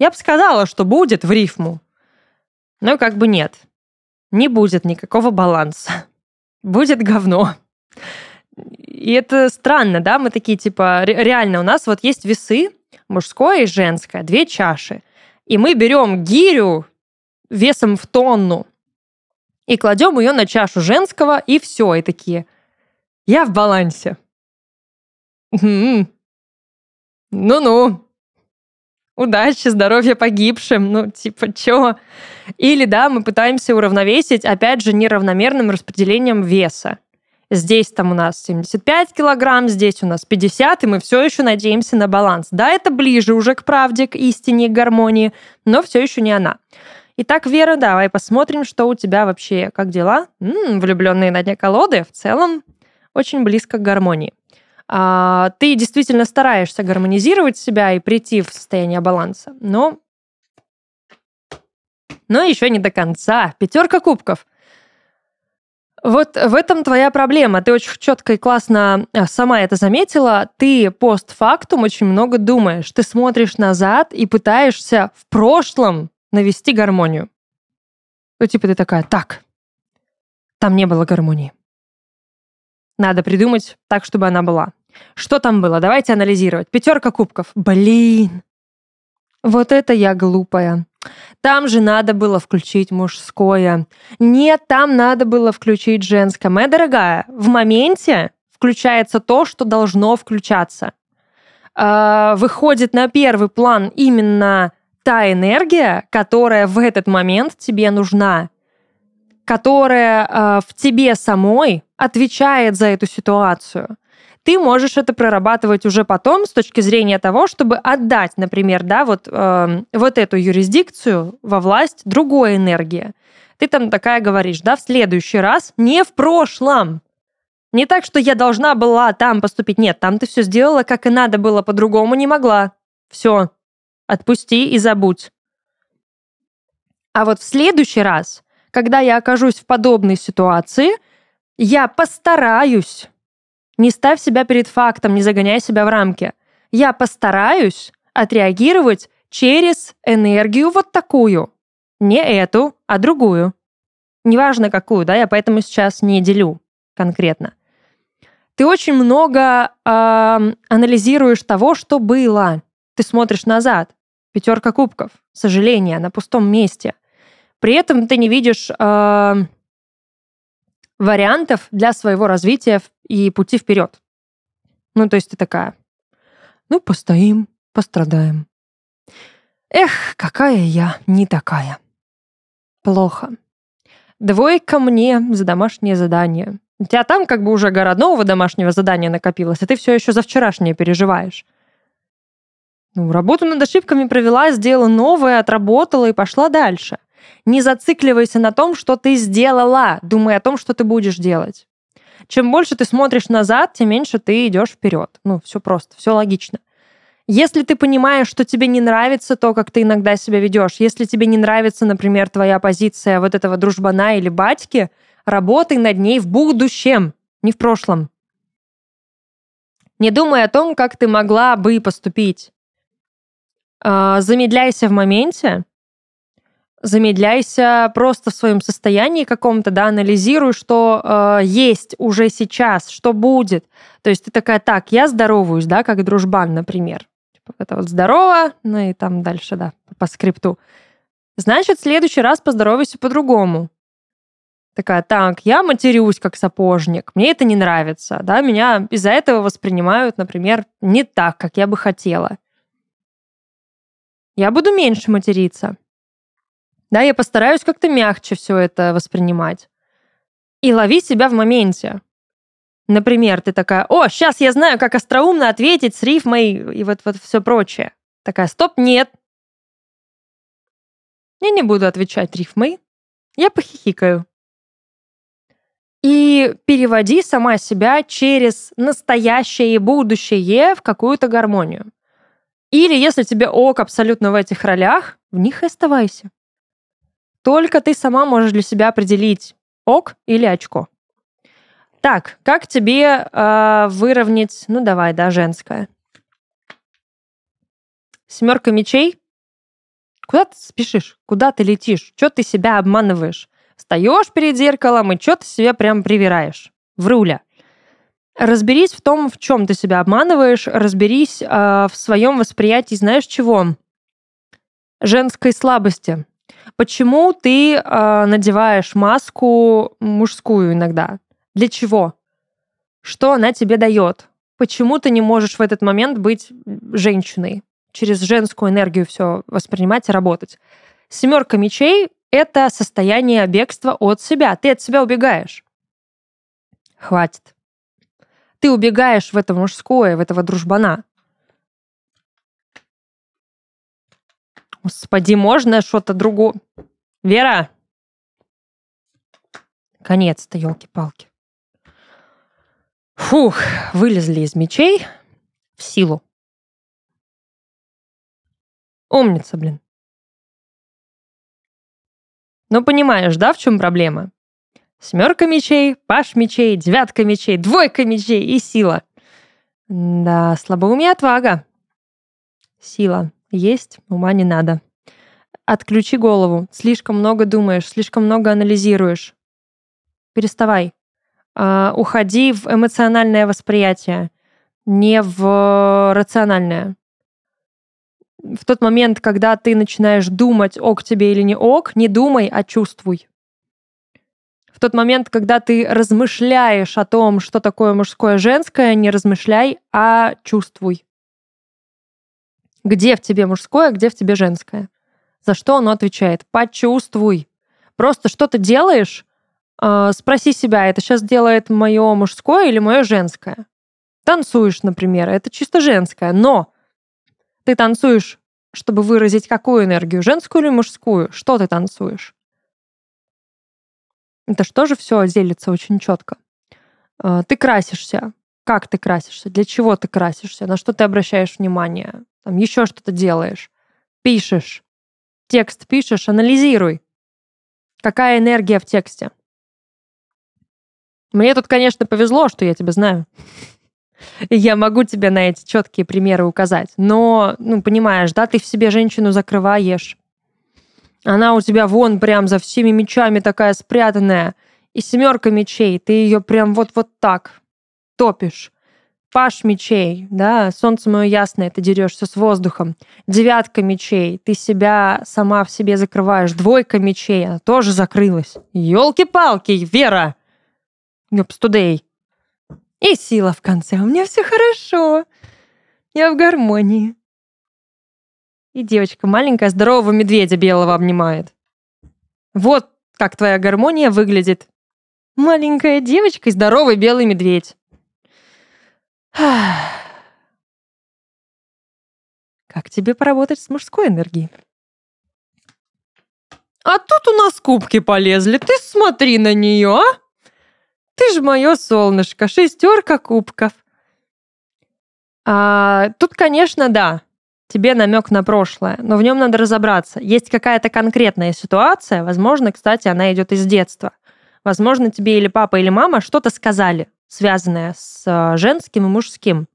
Я бы сказала, что будет в рифму. Но как бы нет. Не будет никакого баланса. Будет говно. И это странно, да? Мы такие, типа, реально, у нас вот есть весы, мужское и женское, две чаши. И мы берем гирю весом в тонну и кладем ее на чашу женского, и все, и такие, я в балансе. Ну-ну удачи, здоровья погибшим, ну, типа, чё? Или, да, мы пытаемся уравновесить, опять же, неравномерным распределением веса. Здесь там у нас 75 килограмм, здесь у нас 50, и мы все еще надеемся на баланс. Да, это ближе уже к правде, к истине, к гармонии, но все еще не она. Итак, Вера, давай посмотрим, что у тебя вообще, как дела? М-м, влюбленные на дне колоды в целом очень близко к гармонии. А, ты действительно стараешься гармонизировать себя и прийти в состояние баланса, но но еще не до конца. Пятерка кубков. Вот в этом твоя проблема. Ты очень четко и классно а, сама это заметила. Ты постфактум очень много думаешь. Ты смотришь назад и пытаешься в прошлом навести гармонию. Ну, типа ты такая, так, там не было гармонии. Надо придумать так, чтобы она была. Что там было? Давайте анализировать. Пятерка кубков. Блин. Вот это я глупая. Там же надо было включить мужское. Нет, там надо было включить женское. Моя дорогая, в моменте включается то, что должно включаться. А, выходит на первый план именно та энергия, которая в этот момент тебе нужна, которая а, в тебе самой отвечает за эту ситуацию ты можешь это прорабатывать уже потом с точки зрения того, чтобы отдать, например, да, вот, э, вот эту юрисдикцию во власть другой энергии. Ты там такая говоришь, да, в следующий раз, не в прошлом. Не так, что я должна была там поступить. Нет, там ты все сделала, как и надо было, по-другому не могла. Все, отпусти и забудь. А вот в следующий раз, когда я окажусь в подобной ситуации, я постараюсь не ставь себя перед фактом, не загоняй себя в рамки. Я постараюсь отреагировать через энергию вот такую. Не эту, а другую. Неважно какую, да, я поэтому сейчас не делю конкретно. Ты очень много э, анализируешь того, что было. Ты смотришь назад. Пятерка кубков. Сожаление на пустом месте. При этом ты не видишь э, вариантов для своего развития и пути вперед. Ну, то есть ты такая, ну, постоим, пострадаем. Эх, какая я не такая. Плохо. Двойка мне за домашнее задание. У тебя там как бы уже гора нового домашнего задания накопилось, а ты все еще за вчерашнее переживаешь. Ну, работу над ошибками провела, сделала новое, отработала и пошла дальше. Не зацикливайся на том, что ты сделала, думай о том, что ты будешь делать. Чем больше ты смотришь назад, тем меньше ты идешь вперед. Ну, все просто, все логично. Если ты понимаешь, что тебе не нравится то, как ты иногда себя ведешь, если тебе не нравится, например, твоя позиция вот этого дружбана или батьки, работай над ней в будущем, не в прошлом. Не думай о том, как ты могла бы поступить. А, замедляйся в моменте, замедляйся просто в своем состоянии каком-то, да, анализируй, что э, есть уже сейчас, что будет. То есть ты такая, так, я здороваюсь, да, как дружбан, например. Типа, это вот здорово, ну и там дальше, да, по скрипту. Значит, в следующий раз поздоровайся по-другому. Такая, так, я матерюсь как сапожник, мне это не нравится, да, меня из-за этого воспринимают, например, не так, как я бы хотела. Я буду меньше материться. Да, я постараюсь как-то мягче все это воспринимать. И лови себя в моменте. Например, ты такая, о, сейчас я знаю, как остроумно ответить с рифмой и вот, вот все прочее. Такая, стоп, нет. Я не буду отвечать рифмой. Я похихикаю. И переводи сама себя через настоящее и будущее в какую-то гармонию. Или если тебе ок абсолютно в этих ролях, в них и оставайся. Только ты сама можешь для себя определить, ок или очко. Так, как тебе э, выровнять, ну давай, да, женское. Семерка мечей. Куда ты спешишь? Куда ты летишь? Что ты себя обманываешь? Встаешь перед зеркалом и что ты себе прям привираешь? В руля. Разберись в том, в чем ты себя обманываешь, разберись э, в своем восприятии, знаешь чего? Женской слабости. Почему ты э, надеваешь маску мужскую иногда? Для чего? Что она тебе дает? Почему ты не можешь в этот момент быть женщиной? Через женскую энергию все воспринимать и работать. Семерка мечей — это состояние бегства от себя. Ты от себя убегаешь. Хватит. Ты убегаешь в это мужское, в этого дружбана. Господи, можно что-то другое? Вера! Конец-то, елки-палки. Фух, вылезли из мечей в силу. Умница, блин. Ну, понимаешь, да, в чем проблема? Семерка мечей, паш мечей, девятка мечей, двойка мечей и сила. Да, слабоумие отвага. Сила. Есть, ума не надо. Отключи голову. Слишком много думаешь, слишком много анализируешь. Переставай. Uh, уходи в эмоциональное восприятие, не в рациональное. В тот момент, когда ты начинаешь думать, ок тебе или не ок, не думай, а чувствуй. В тот момент, когда ты размышляешь о том, что такое мужское женское, не размышляй, а чувствуй где в тебе мужское, где в тебе женское. За что оно отвечает? Почувствуй. Просто что ты делаешь, э, спроси себя, это сейчас делает мое мужское или мое женское. Танцуешь, например, это чисто женское, но ты танцуешь, чтобы выразить какую энергию, женскую или мужскую? Что ты танцуешь? Это же все делится очень четко. Э, ты красишься. Как ты красишься? Для чего ты красишься? На что ты обращаешь внимание? Там еще что-то делаешь, пишешь, текст пишешь, анализируй, какая энергия в тексте. Мне тут, конечно, повезло, что я тебя знаю. Я могу тебе на эти четкие примеры указать. Но, ну, понимаешь, да, ты в себе женщину закрываешь. Она у тебя вон прям за всеми мечами такая спрятанная. И семерка мечей, ты ее прям вот-вот так топишь. Паш мечей, да, солнце мое ясное, ты дерешься с воздухом. Девятка мечей, ты себя сама в себе закрываешь. Двойка мечей, она тоже закрылась. Елки-палки, Вера! Ёпстудей. И сила в конце. У меня все хорошо. Я в гармонии. И девочка маленькая здорового медведя белого обнимает. Вот как твоя гармония выглядит. Маленькая девочка и здоровый белый медведь. Как тебе поработать с мужской энергией? А тут у нас кубки полезли. Ты смотри на нее, а? Ты же мое солнышко, шестерка кубков. А, тут, конечно, да, тебе намек на прошлое, но в нем надо разобраться. Есть какая-то конкретная ситуация, возможно, кстати, она идет из детства. Возможно, тебе или папа, или мама что-то сказали, связанное с э, женским и мужским,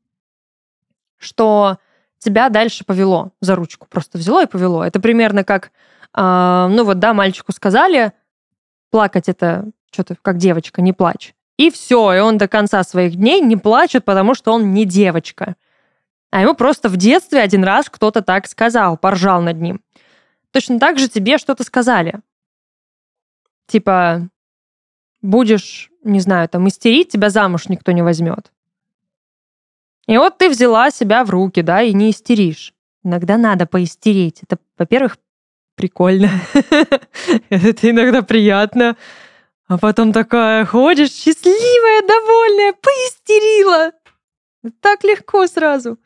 что тебя дальше повело за ручку, просто взяло и повело. Это примерно как А, ну вот, да, мальчику сказали, плакать это что-то как девочка, не плачь. И все, и он до конца своих дней не плачет, потому что он не девочка. А ему просто в детстве один раз кто-то так сказал, поржал над ним. Точно так же тебе что-то сказали. Типа, будешь, не знаю, там, истерить, тебя замуж никто не возьмет. И вот ты взяла себя в руки, да, и не истеришь. Иногда надо поистерить. Это, во-первых, прикольно. Это иногда приятно. А потом такая ходишь, счастливая, довольная, поистерила. Так легко сразу.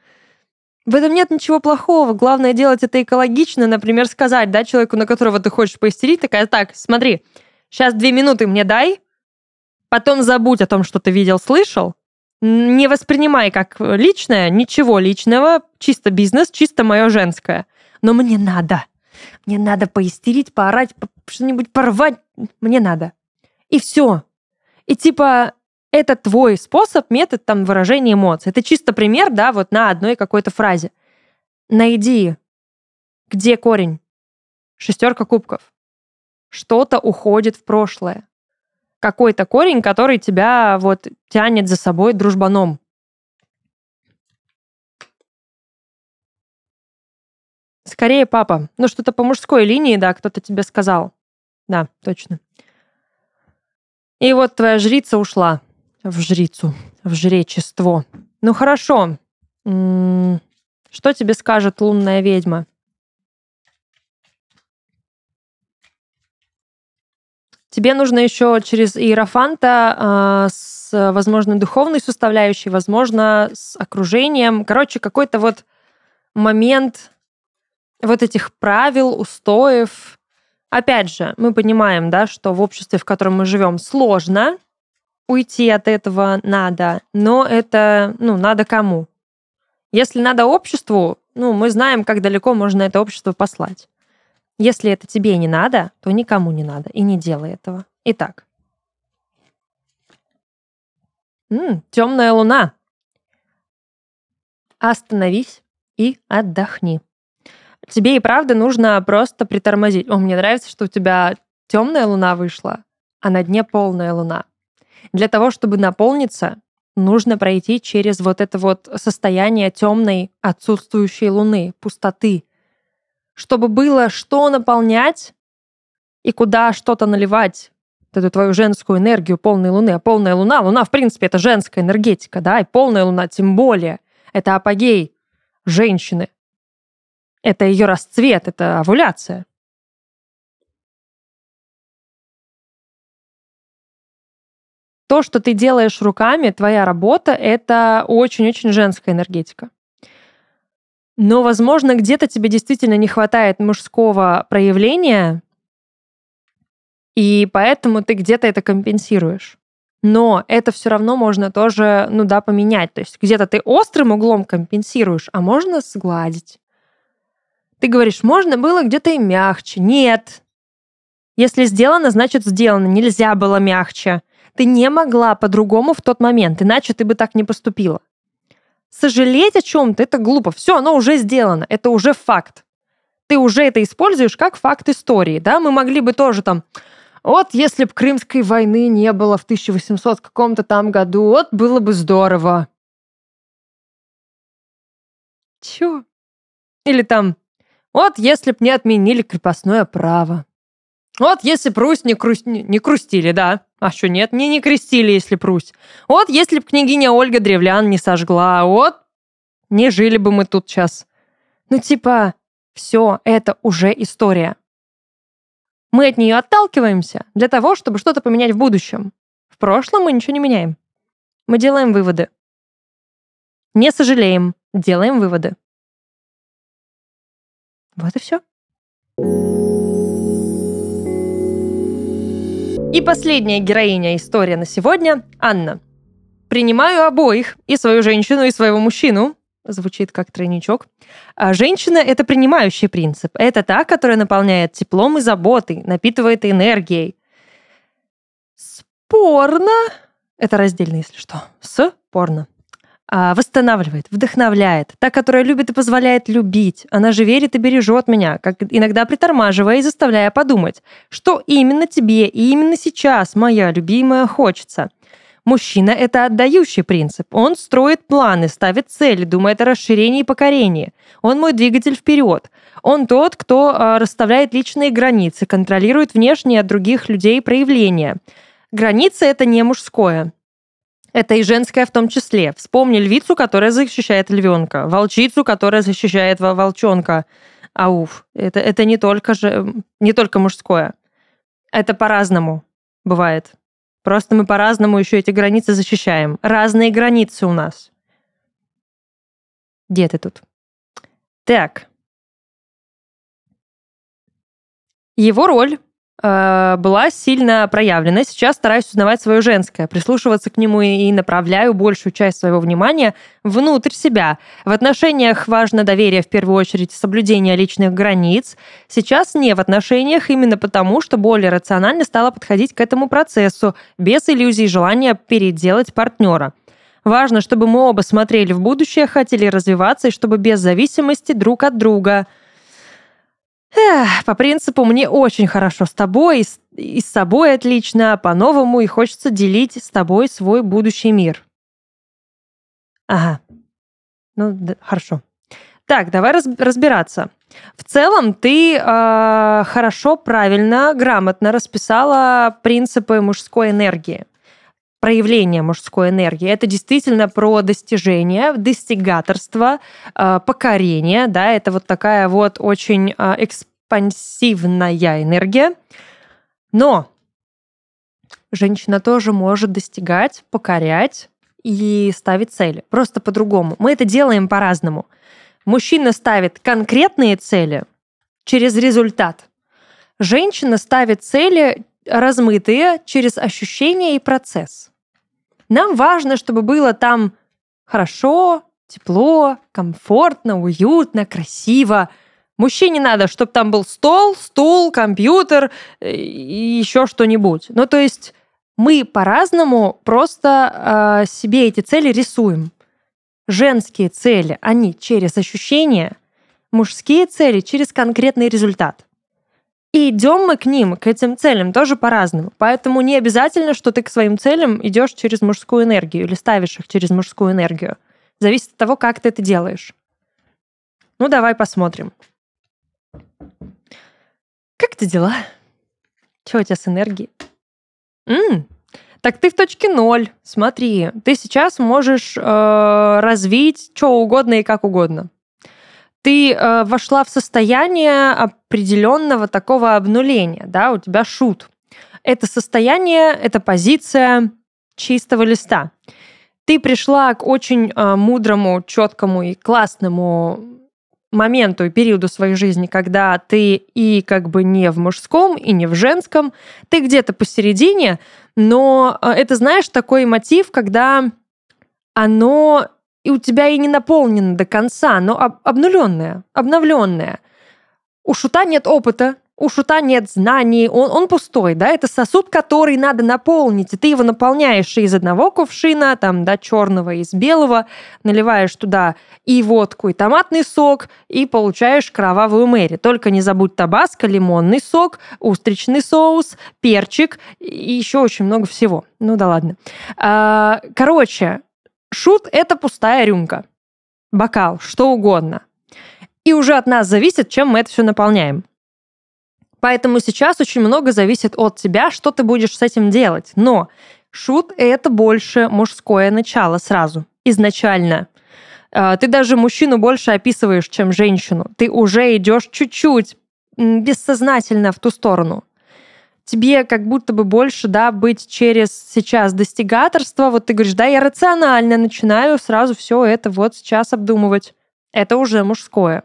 В этом нет ничего плохого. Главное делать это экологично. Например, сказать, да, человеку, на которого ты хочешь поистерить, такая, так, смотри, сейчас две минуты мне дай, потом забудь о том, что ты видел, слышал, не воспринимай как личное, ничего личного, чисто бизнес, чисто мое женское. Но мне надо. Мне надо поистерить, поорать, что-нибудь порвать. Мне надо. И все. И типа это твой способ, метод там выражения эмоций. Это чисто пример, да, вот на одной какой-то фразе. Найди, где корень. Шестерка кубков. Что-то уходит в прошлое какой-то корень, который тебя вот тянет за собой дружбаном. Скорее папа. Ну, что-то по мужской линии, да, кто-то тебе сказал. Да, точно. И вот твоя жрица ушла в жрицу, в жречество. Ну, хорошо. Что тебе скажет лунная ведьма? Тебе нужно еще через Иерофанта э, с, возможно, духовной составляющей, возможно, с окружением. Короче, какой-то вот момент вот этих правил, устоев. Опять же, мы понимаем, да, что в обществе, в котором мы живем, сложно уйти от этого надо, но это, ну, надо кому? Если надо обществу, ну, мы знаем, как далеко можно это общество послать. Если это тебе не надо, то никому не надо, и не делай этого. Итак. М-м, темная луна. Остановись и отдохни. Тебе и правда нужно просто притормозить. О, мне нравится, что у тебя темная луна вышла, а на дне полная луна. Для того, чтобы наполниться, нужно пройти через вот это вот состояние темной отсутствующей луны, пустоты, чтобы было что наполнять и куда что-то наливать эту твою женскую энергию полной луны. А полная луна, луна, в принципе, это женская энергетика, да, и полная луна тем более. Это апогей женщины. Это ее расцвет, это овуляция. То, что ты делаешь руками, твоя работа, это очень-очень женская энергетика. Но, возможно, где-то тебе действительно не хватает мужского проявления, и поэтому ты где-то это компенсируешь. Но это все равно можно тоже, ну да, поменять. То есть где-то ты острым углом компенсируешь, а можно сгладить. Ты говоришь, можно было где-то и мягче. Нет. Если сделано, значит сделано. Нельзя было мягче. Ты не могла по-другому в тот момент, иначе ты бы так не поступила. Сожалеть о чем-то это глупо. Все, оно уже сделано. Это уже факт. Ты уже это используешь как факт истории. Да? Мы могли бы тоже там... Вот если бы Крымской войны не было в 1800 каком-то там году, вот было бы здорово. Чё? Или там, вот если б не отменили крепостное право. Вот если б Русь не, кру... не крустили, да. А что нет? Не, не крестили, если б Русь. Вот если б княгиня Ольга древлян не сожгла, вот не жили бы мы тут сейчас. Ну типа, все это уже история. Мы от нее отталкиваемся для того, чтобы что-то поменять в будущем. В прошлом мы ничего не меняем. Мы делаем выводы. Не сожалеем, делаем выводы. Вот и все. И последняя героиня истории на сегодня — Анна. Принимаю обоих, и свою женщину, и своего мужчину. Звучит как тройничок. А женщина — это принимающий принцип. Это та, которая наполняет теплом и заботой, напитывает энергией. Спорно. Это раздельно, если что. Спорно. Восстанавливает, вдохновляет, та, которая любит и позволяет любить. Она же верит и бережет меня, как иногда притормаживая и заставляя подумать, что именно тебе и именно сейчас, моя любимая, хочется. Мужчина — это отдающий принцип. Он строит планы, ставит цели, думает о расширении и покорении. Он мой двигатель вперед. Он тот, кто э, расставляет личные границы, контролирует внешние от других людей проявления. Границы — это не мужское. Это и женское в том числе. Вспомни львицу, которая защищает львенка, волчицу, которая защищает волчонка. Ауф, это, это не, только же, не только мужское. Это по-разному бывает. Просто мы по-разному еще эти границы защищаем. Разные границы у нас. Где ты тут? Так. Его роль Э, была сильно проявлена. Сейчас стараюсь узнавать свое женское, прислушиваться к нему и направляю большую часть своего внимания внутрь себя. В отношениях важно доверие в первую очередь, соблюдение личных границ. Сейчас не в отношениях именно потому, что более рационально стала подходить к этому процессу, без иллюзий желания переделать партнера. Важно, чтобы мы оба смотрели в будущее, хотели развиваться, и чтобы без зависимости друг от друга – Эх, по принципу мне очень хорошо с тобой, и, и с собой отлично, по-новому, и хочется делить с тобой свой будущий мир. Ага. Ну, да, хорошо. Так, давай раз, разбираться. В целом, ты э, хорошо, правильно, грамотно расписала принципы мужской энергии проявление мужской энергии. Это действительно про достижение, достигаторство, а, покорение, да, это вот такая вот очень а, экспансивная энергия. Но женщина тоже может достигать, покорять и ставить цели. Просто по-другому. Мы это делаем по-разному. Мужчина ставит конкретные цели через результат. Женщина ставит цели размытые через ощущения и процесс. Нам важно, чтобы было там хорошо, тепло, комфортно, уютно, красиво. Мужчине надо, чтобы там был стол, стул, компьютер э, и еще что-нибудь. Ну, то есть мы по-разному просто э, себе эти цели рисуем. Женские цели, они через ощущения, мужские цели через конкретный результат. И идем мы к ним, к этим целям тоже по-разному. Поэтому не обязательно, что ты к своим целям идешь через мужскую энергию или ставишь их через мужскую энергию. Зависит от того, как ты это делаешь. Ну, давай посмотрим. Как ты дела? Чего у тебя с энергией? М-м, так ты в точке ноль. Смотри, ты сейчас можешь э, развить что угодно и как угодно ты э, вошла в состояние определенного такого обнуления, да, у тебя шут. Это состояние, это позиция чистого листа. Ты пришла к очень э, мудрому, четкому и классному моменту и периоду своей жизни, когда ты и как бы не в мужском, и не в женском, ты где-то посередине, но э, это, знаешь, такой мотив, когда оно и у тебя и не наполнено до конца, но об, обнуленное, обновленное. У шута нет опыта, у шута нет знаний, он, он пустой, да, это сосуд, который надо наполнить, и ты его наполняешь из одного кувшина, там, да, черного, из белого, наливаешь туда и водку, и томатный сок, и получаешь кровавую мэри. Только не забудь табаско, лимонный сок, устричный соус, перчик и еще очень много всего. Ну да ладно. А, короче, Шут — это пустая рюмка. Бокал, что угодно. И уже от нас зависит, чем мы это все наполняем. Поэтому сейчас очень много зависит от тебя, что ты будешь с этим делать. Но шут — это больше мужское начало сразу, изначально. А, ты даже мужчину больше описываешь, чем женщину. Ты уже идешь чуть-чуть бессознательно в ту сторону тебе как будто бы больше, да, быть через сейчас достигаторство. Вот ты говоришь, да, я рационально начинаю сразу все это вот сейчас обдумывать. Это уже мужское.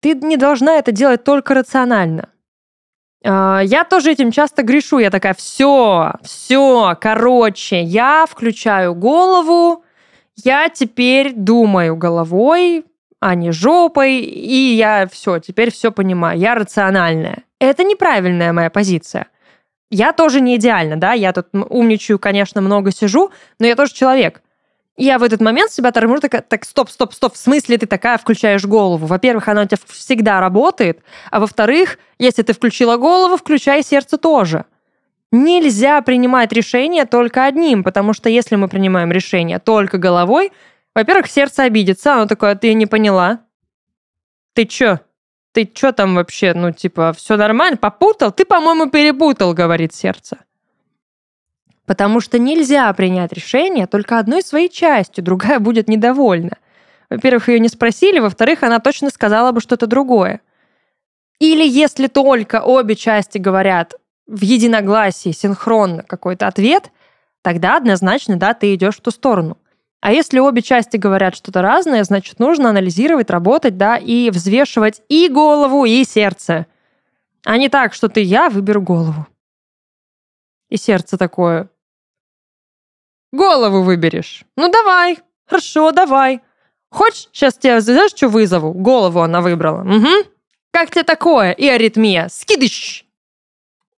Ты не должна это делать только рационально. А, я тоже этим часто грешу. Я такая, все, все, короче, я включаю голову, я теперь думаю головой, а не жопой, и я все, теперь все понимаю, я рациональная. Это неправильная моя позиция. Я тоже не идеальна, да, я тут умничаю, конечно, много сижу, но я тоже человек. Я в этот момент себя торможу, такая, так, стоп, стоп, стоп, в смысле ты такая включаешь голову? Во-первых, она у тебя всегда работает, а во-вторых, если ты включила голову, включай сердце тоже. Нельзя принимать решение только одним, потому что если мы принимаем решение только головой, во-первых, сердце обидится, оно такое, ты не поняла. Ты чё? Ты чё там вообще? Ну, типа, все нормально? Попутал? Ты, по-моему, перепутал, говорит сердце. Потому что нельзя принять решение только одной своей частью, другая будет недовольна. Во-первых, ее не спросили, во-вторых, она точно сказала бы что-то другое. Или если только обе части говорят в единогласии, синхронно какой-то ответ, тогда однозначно, да, ты идешь в ту сторону. А если обе части говорят что-то разное, значит, нужно анализировать, работать, да, и взвешивать и голову, и сердце. А не так, что ты я выберу голову. И сердце такое, Голову выберешь. Ну давай. Хорошо, давай. Хочешь, сейчас тебя, знаешь, что вызову? Голову она выбрала. Угу. Как тебе такое? И аритмия. Скидыш.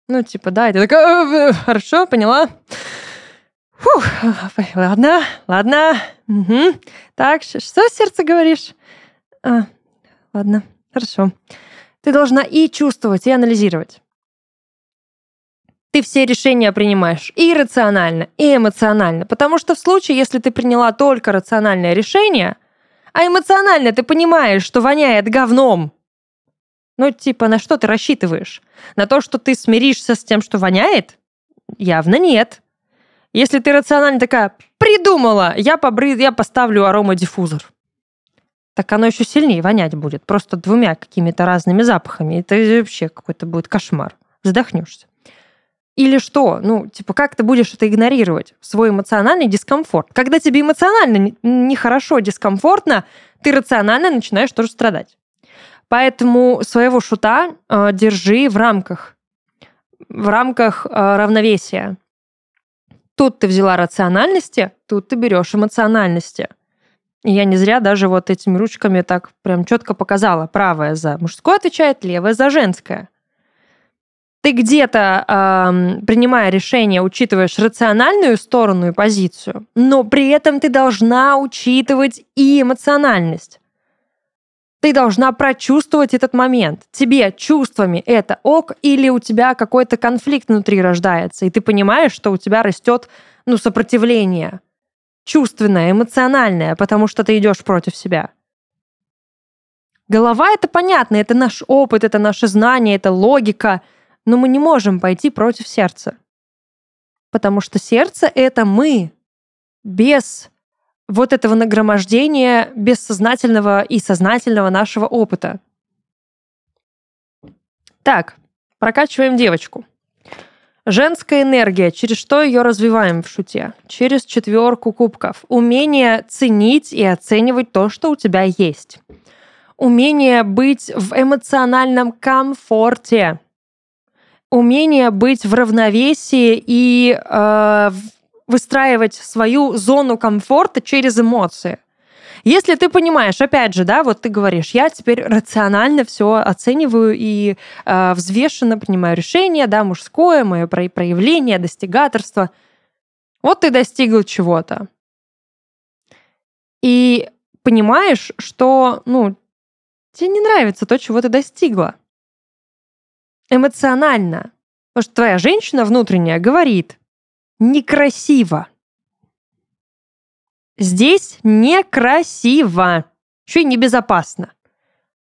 Ну, типа, да, это такая, «Э, э, хорошо, поняла. Фух, ладно, ладно. Угу. Так, что сердце говоришь? А, ладно, хорошо. Ты должна и чувствовать, и анализировать ты все решения принимаешь и рационально, и эмоционально. Потому что в случае, если ты приняла только рациональное решение, а эмоционально ты понимаешь, что воняет говном, ну, типа, на что ты рассчитываешь? На то, что ты смиришься с тем, что воняет? Явно нет. Если ты рационально такая, придумала, я, побры... я поставлю аромадиффузор. Так оно еще сильнее вонять будет. Просто двумя какими-то разными запахами. Это вообще какой-то будет кошмар. Задохнешься. Или что? Ну, типа, как ты будешь это игнорировать? Свой эмоциональный дискомфорт. Когда тебе эмоционально нехорошо, дискомфортно, ты рационально начинаешь тоже страдать. Поэтому своего шута э, держи в рамках, в рамках э, равновесия. Тут ты взяла рациональности, тут ты берешь эмоциональности. И я не зря даже вот этими ручками так прям четко показала. Правая за мужское отвечает, левая за женское ты где-то, э, принимая решение, учитываешь рациональную сторону и позицию, но при этом ты должна учитывать и эмоциональность. Ты должна прочувствовать этот момент. Тебе чувствами это ок, или у тебя какой-то конфликт внутри рождается, и ты понимаешь, что у тебя растет ну, сопротивление. Чувственное, эмоциональное, потому что ты идешь против себя. Голова это понятно, это наш опыт, это наше знание, это логика – но мы не можем пойти против сердца. Потому что сердце — это мы, без вот этого нагромождения бессознательного и сознательного нашего опыта. Так, прокачиваем девочку. Женская энергия. Через что ее развиваем в шуте? Через четверку кубков. Умение ценить и оценивать то, что у тебя есть. Умение быть в эмоциональном комфорте умение быть в равновесии и э, выстраивать свою зону комфорта через эмоции. Если ты понимаешь, опять же, да, вот ты говоришь, я теперь рационально все оцениваю и э, взвешенно принимаю решение, да, мужское, мое проявление, достигаторство. Вот ты достигл чего-то. И понимаешь, что, ну, тебе не нравится то, чего ты достигла эмоционально. Потому что твоя женщина внутренняя говорит некрасиво. Здесь некрасиво. Еще и небезопасно.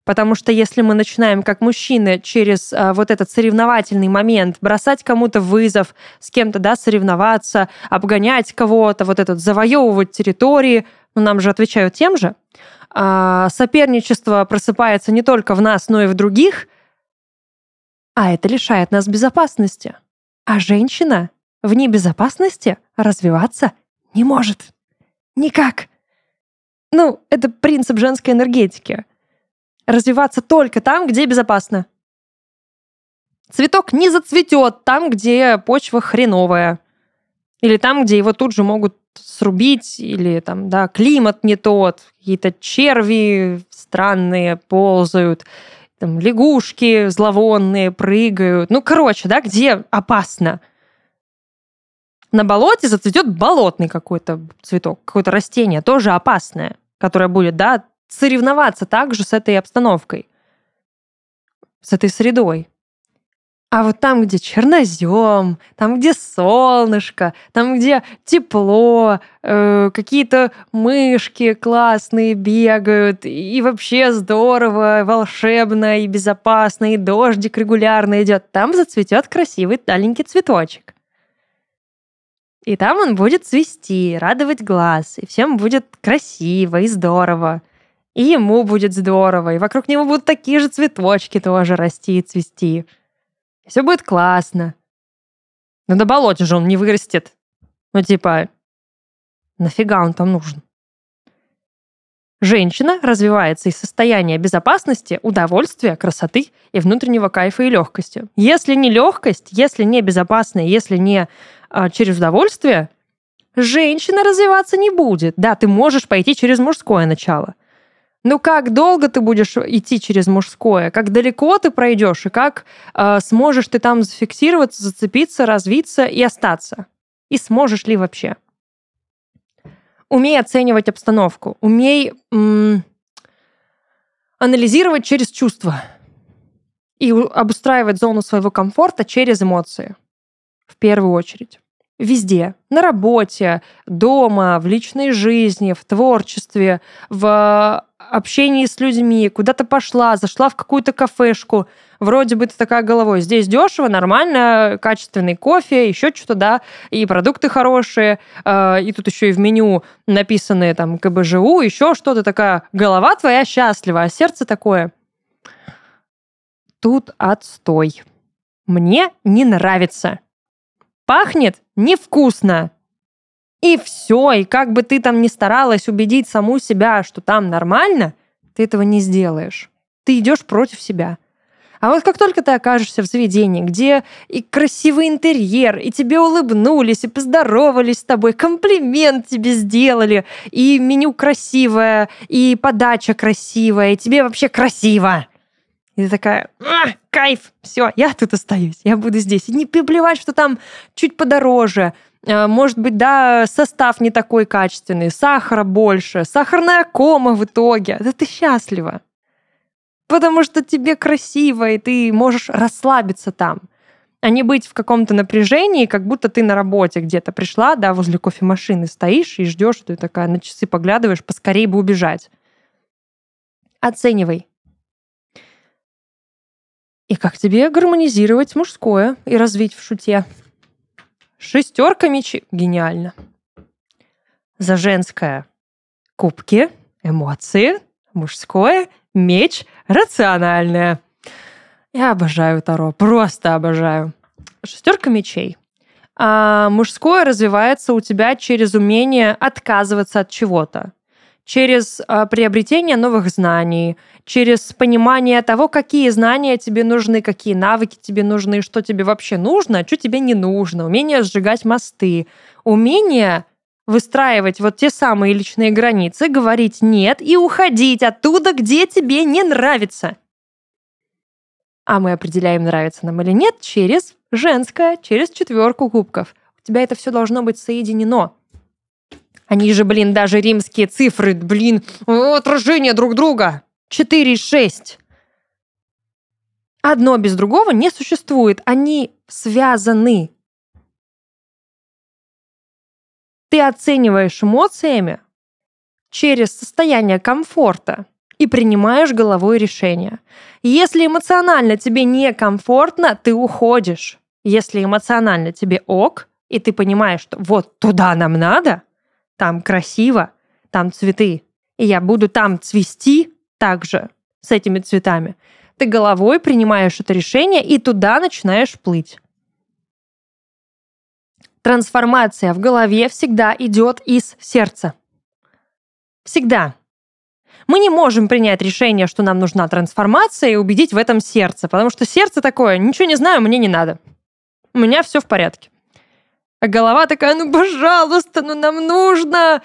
Потому что если мы начинаем как мужчины через а, вот этот соревновательный момент бросать кому-то вызов, с кем-то да, соревноваться, обгонять кого-то, вот этот завоевывать территории, ну, нам же отвечают тем же, а, соперничество просыпается не только в нас, но и в других, а это лишает нас безопасности. А женщина в небезопасности развиваться не может. Никак. Ну, это принцип женской энергетики. Развиваться только там, где безопасно. Цветок не зацветет там, где почва хреновая. Или там, где его тут же могут срубить, или там, да, климат не тот, какие-то черви странные ползают, там лягушки зловонные прыгают. Ну, короче, да, где опасно. На болоте зацветет болотный какой-то цветок, какое-то растение, тоже опасное, которое будет, да, соревноваться также с этой обстановкой, с этой средой. А вот там, где чернозем, там, где солнышко, там, где тепло, э, какие-то мышки классные бегают, и вообще здорово, волшебно и безопасно, и дождик регулярно идет, там зацветет красивый маленький цветочек. И там он будет цвести, радовать глаз, и всем будет красиво и здорово. И ему будет здорово, и вокруг него будут такие же цветочки тоже расти и цвести. Все будет классно. Но на болоте же он не вырастет. Ну, типа, нафига он там нужен? Женщина развивается из состояния безопасности, удовольствия, красоты и внутреннего кайфа и легкости. Если не легкость, если не безопасность, если не через удовольствие, женщина развиваться не будет. Да, ты можешь пойти через мужское начало. Ну как долго ты будешь идти через мужское, как далеко ты пройдешь и как э, сможешь ты там зафиксироваться, зацепиться, развиться и остаться. И сможешь ли вообще? Умей оценивать обстановку, умей м- анализировать через чувства и обустраивать зону своего комфорта через эмоции в первую очередь. Везде. На работе, дома, в личной жизни, в творчестве, в общении с людьми, куда-то пошла, зашла в какую-то кафешку, вроде бы ты такая головой, здесь дешево, нормально, качественный кофе, еще что-то, да, и продукты хорошие, э, и тут еще и в меню написанные там КБЖУ, еще что-то такая, голова твоя счастлива, а сердце такое. Тут отстой. Мне не нравится. Пахнет невкусно. И все, и как бы ты там ни старалась убедить саму себя, что там нормально, ты этого не сделаешь. Ты идешь против себя. А вот как только ты окажешься в заведении, где и красивый интерьер, и тебе улыбнулись, и поздоровались с тобой, комплимент тебе сделали, и меню красивое, и подача красивая, и тебе вообще красиво. И такая, а, кайф, все, я тут остаюсь, я буду здесь. И не плевать, что там чуть подороже, а, может быть, да, состав не такой качественный, сахара больше, сахарная кома в итоге. Да ты счастлива. Потому что тебе красиво, и ты можешь расслабиться там а не быть в каком-то напряжении, как будто ты на работе где-то пришла, да, возле кофемашины стоишь и ждешь, что ты такая на часы поглядываешь, поскорее бы убежать. Оценивай. И как тебе гармонизировать мужское и развить в шуте? Шестерка мечей. Гениально. За женское кубки, эмоции, мужское, меч, рациональное. Я обожаю Таро, просто обожаю. Шестерка мечей. А мужское развивается у тебя через умение отказываться от чего-то через э, приобретение новых знаний, через понимание того, какие знания тебе нужны, какие навыки тебе нужны, что тебе вообще нужно, а что тебе не нужно, умение сжигать мосты, умение выстраивать вот те самые личные границы, говорить «нет» и уходить оттуда, где тебе не нравится. А мы определяем, нравится нам или нет, через женское, через четверку кубков. У тебя это все должно быть соединено. Они же, блин, даже римские цифры, блин, отражение друг друга. 4 и 6. Одно без другого не существует. Они связаны. Ты оцениваешь эмоциями через состояние комфорта и принимаешь головой решение. Если эмоционально тебе некомфортно, ты уходишь. Если эмоционально тебе ок, и ты понимаешь, что вот туда нам надо – там красиво, там цветы, и я буду там цвести также с этими цветами. Ты головой принимаешь это решение и туда начинаешь плыть. Трансформация в голове всегда идет из сердца. Всегда. Мы не можем принять решение, что нам нужна трансформация и убедить в этом сердце, потому что сердце такое, ничего не знаю, мне не надо. У меня все в порядке. А голова такая, ну, пожалуйста, ну, нам нужно.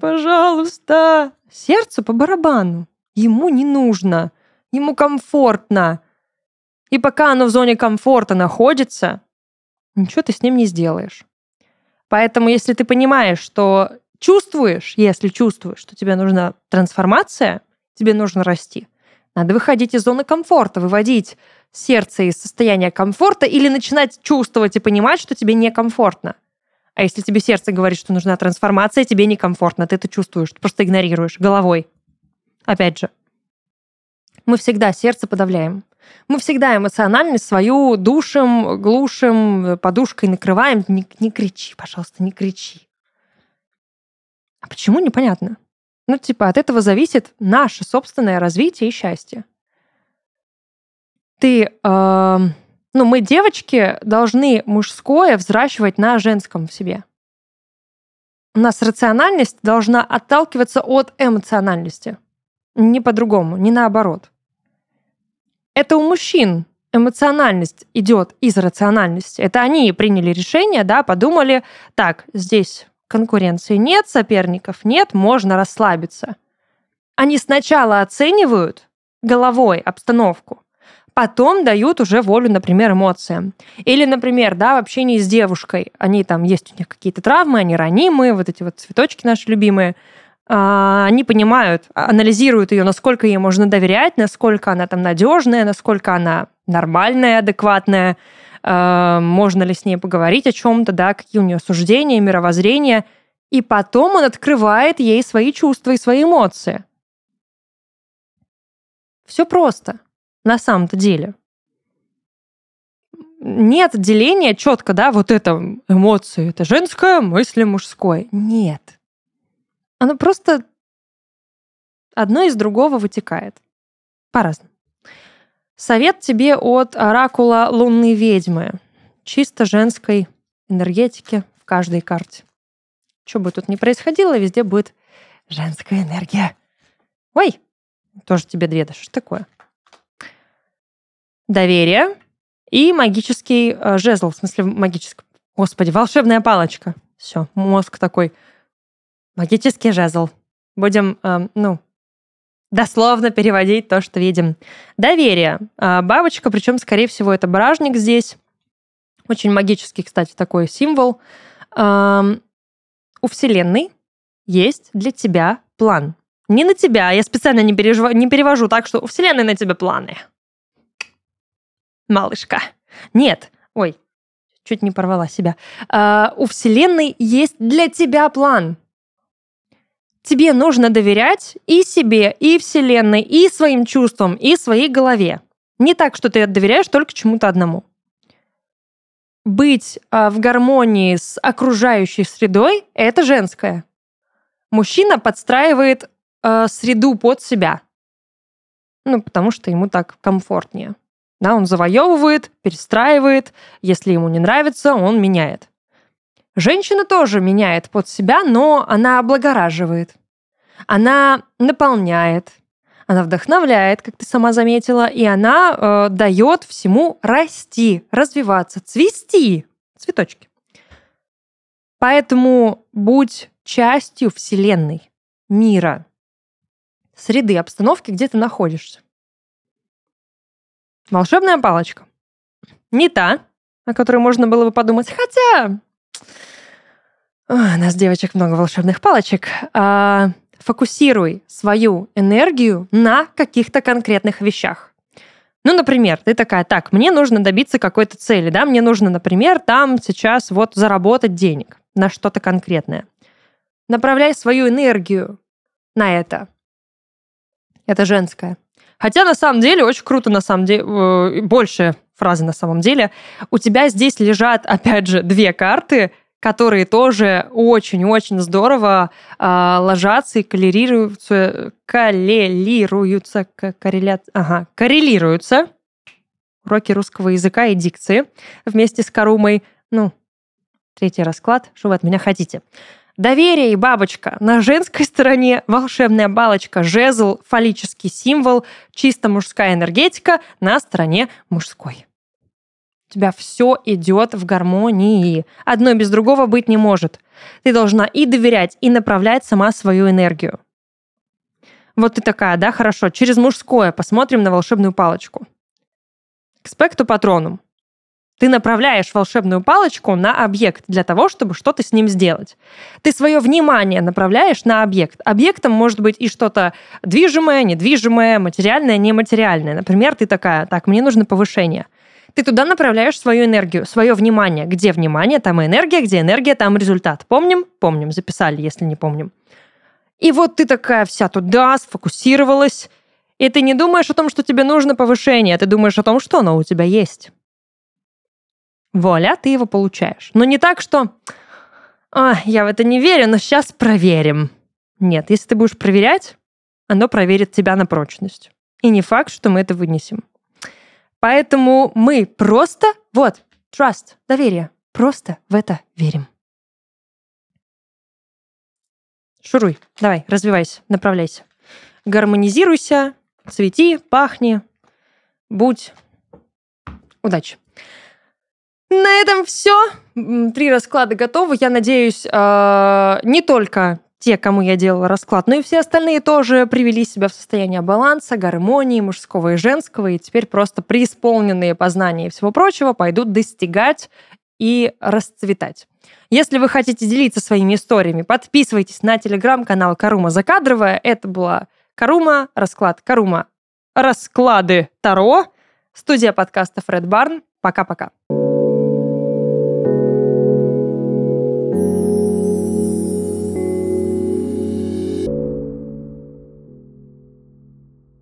Пожалуйста. Сердцу по барабану. Ему не нужно. Ему комфортно. И пока оно в зоне комфорта находится, ничего ты с ним не сделаешь. Поэтому, если ты понимаешь, что чувствуешь, если чувствуешь, что тебе нужна трансформация, тебе нужно расти, надо выходить из зоны комфорта, выводить сердце из состояния комфорта или начинать чувствовать и понимать, что тебе некомфортно. А если тебе сердце говорит, что нужна трансформация, тебе некомфортно, ты это чувствуешь, ты просто игнорируешь головой. Опять же, мы всегда сердце подавляем. Мы всегда эмоциональность свою душим, глушим, подушкой накрываем. Не, не кричи, пожалуйста, не кричи. А почему, непонятно. Ну, типа, от этого зависит наше собственное развитие и счастье. Ты, э, ну, мы, девочки, должны мужское взращивать на женском в себе. У нас рациональность должна отталкиваться от эмоциональности. Не по-другому, не наоборот. Это у мужчин эмоциональность идет из рациональности. Это они приняли решение, да, подумали, так, здесь конкуренции нет, соперников нет, можно расслабиться. Они сначала оценивают головой обстановку, потом дают уже волю, например, эмоциям. Или, например, да, в общении с девушкой, они там, есть у них какие-то травмы, они ранимые, вот эти вот цветочки наши любимые – а, они понимают, анализируют ее, насколько ей можно доверять, насколько она там надежная, насколько она нормальная, адекватная, а, можно ли с ней поговорить о чем-то, да, какие у нее суждения, мировоззрения. И потом он открывает ей свои чувства и свои эмоции. Все просто, на самом-то деле. Нет деления четко, да, вот это эмоции, это женское, мысли мужской. Нет оно просто одно из другого вытекает. По-разному. Совет тебе от оракула лунной ведьмы. Чисто женской энергетики в каждой карте. Что бы тут ни происходило, везде будет женская энергия. Ой, тоже тебе две, да что такое? Доверие и магический э, жезл, в смысле магический. Господи, волшебная палочка. Все, мозг такой – Магический жезл. Будем, э, ну, дословно переводить то, что видим. Доверие. Э, бабочка, причем, скорее всего, это бражник здесь. Очень магический, кстати, такой символ. У Вселенной есть для тебя план. Не на тебя, я специально не, пережив... не перевожу так, что у Вселенной на тебя планы. Малышка. Нет, ой, чуть не порвала себя. Uh, у Вселенной есть для тебя план тебе нужно доверять и себе, и Вселенной, и своим чувствам, и своей голове. Не так, что ты доверяешь только чему-то одному. Быть э, в гармонии с окружающей средой – это женское. Мужчина подстраивает э, среду под себя. Ну, потому что ему так комфортнее. Да, он завоевывает, перестраивает. Если ему не нравится, он меняет. Женщина тоже меняет под себя, но она облагораживает. Она наполняет, она вдохновляет, как ты сама заметила, и она э, дает всему расти, развиваться, цвести, цветочки. Поэтому будь частью Вселенной, мира, среды, обстановки, где ты находишься. Волшебная палочка. Не та, о которой можно было бы подумать, хотя у нас, девочек, много волшебных палочек. А, фокусируй свою энергию на каких-то конкретных вещах. Ну, например, ты такая, так, мне нужно добиться какой-то цели, да, мне нужно, например, там сейчас вот заработать денег на что-то конкретное. Направляй свою энергию на это. Это женское. Хотя на самом деле очень круто, на самом деле, э, больше фразы на самом деле. У тебя здесь лежат, опять же, две карты, которые тоже очень-очень здорово э, ложатся и коррелируются, коррелируются, корреля... ага, коррелируются. Уроки русского языка и дикции вместе с Карумой. Ну, третий расклад, что вы от меня хотите. Доверие и бабочка. На женской стороне волшебная балочка, жезл, фаллический символ, чисто мужская энергетика на стороне мужской. У тебя все идет в гармонии. Одно без другого быть не может. Ты должна и доверять, и направлять сама свою энергию. Вот ты такая, да, хорошо, через мужское посмотрим на волшебную палочку. К спекту патронум. Ты направляешь волшебную палочку на объект для того, чтобы что-то с ним сделать. Ты свое внимание направляешь на объект. Объектом может быть и что-то движимое, недвижимое, материальное, нематериальное. Например, ты такая, так, мне нужно повышение. Ты туда направляешь свою энергию, свое внимание. Где внимание, там и энергия, где энергия, там результат. Помним? Помним, записали, если не помним. И вот ты такая вся туда сфокусировалась, и ты не думаешь о том, что тебе нужно повышение, а ты думаешь о том, что оно у тебя есть. Вуаля, ты его получаешь. Но не так, что а, я в это не верю, но сейчас проверим. Нет, если ты будешь проверять, оно проверит тебя на прочность. И не факт, что мы это вынесем. Поэтому мы просто, вот, trust, доверие, просто в это верим. Шуруй, давай, развивайся, направляйся. Гармонизируйся, цвети, пахни, будь. Удачи. На этом все. Три расклада готовы. Я надеюсь, э, не только те, кому я делала расклад, но и все остальные тоже привели себя в состояние баланса, гармонии мужского и женского, и теперь просто преисполненные познания и всего прочего пойдут достигать и расцветать. Если вы хотите делиться своими историями, подписывайтесь на телеграм-канал Карума Закадровая. Это была Карума, расклад Карума, расклады Таро, студия подкаста Фред Барн. Пока-пока.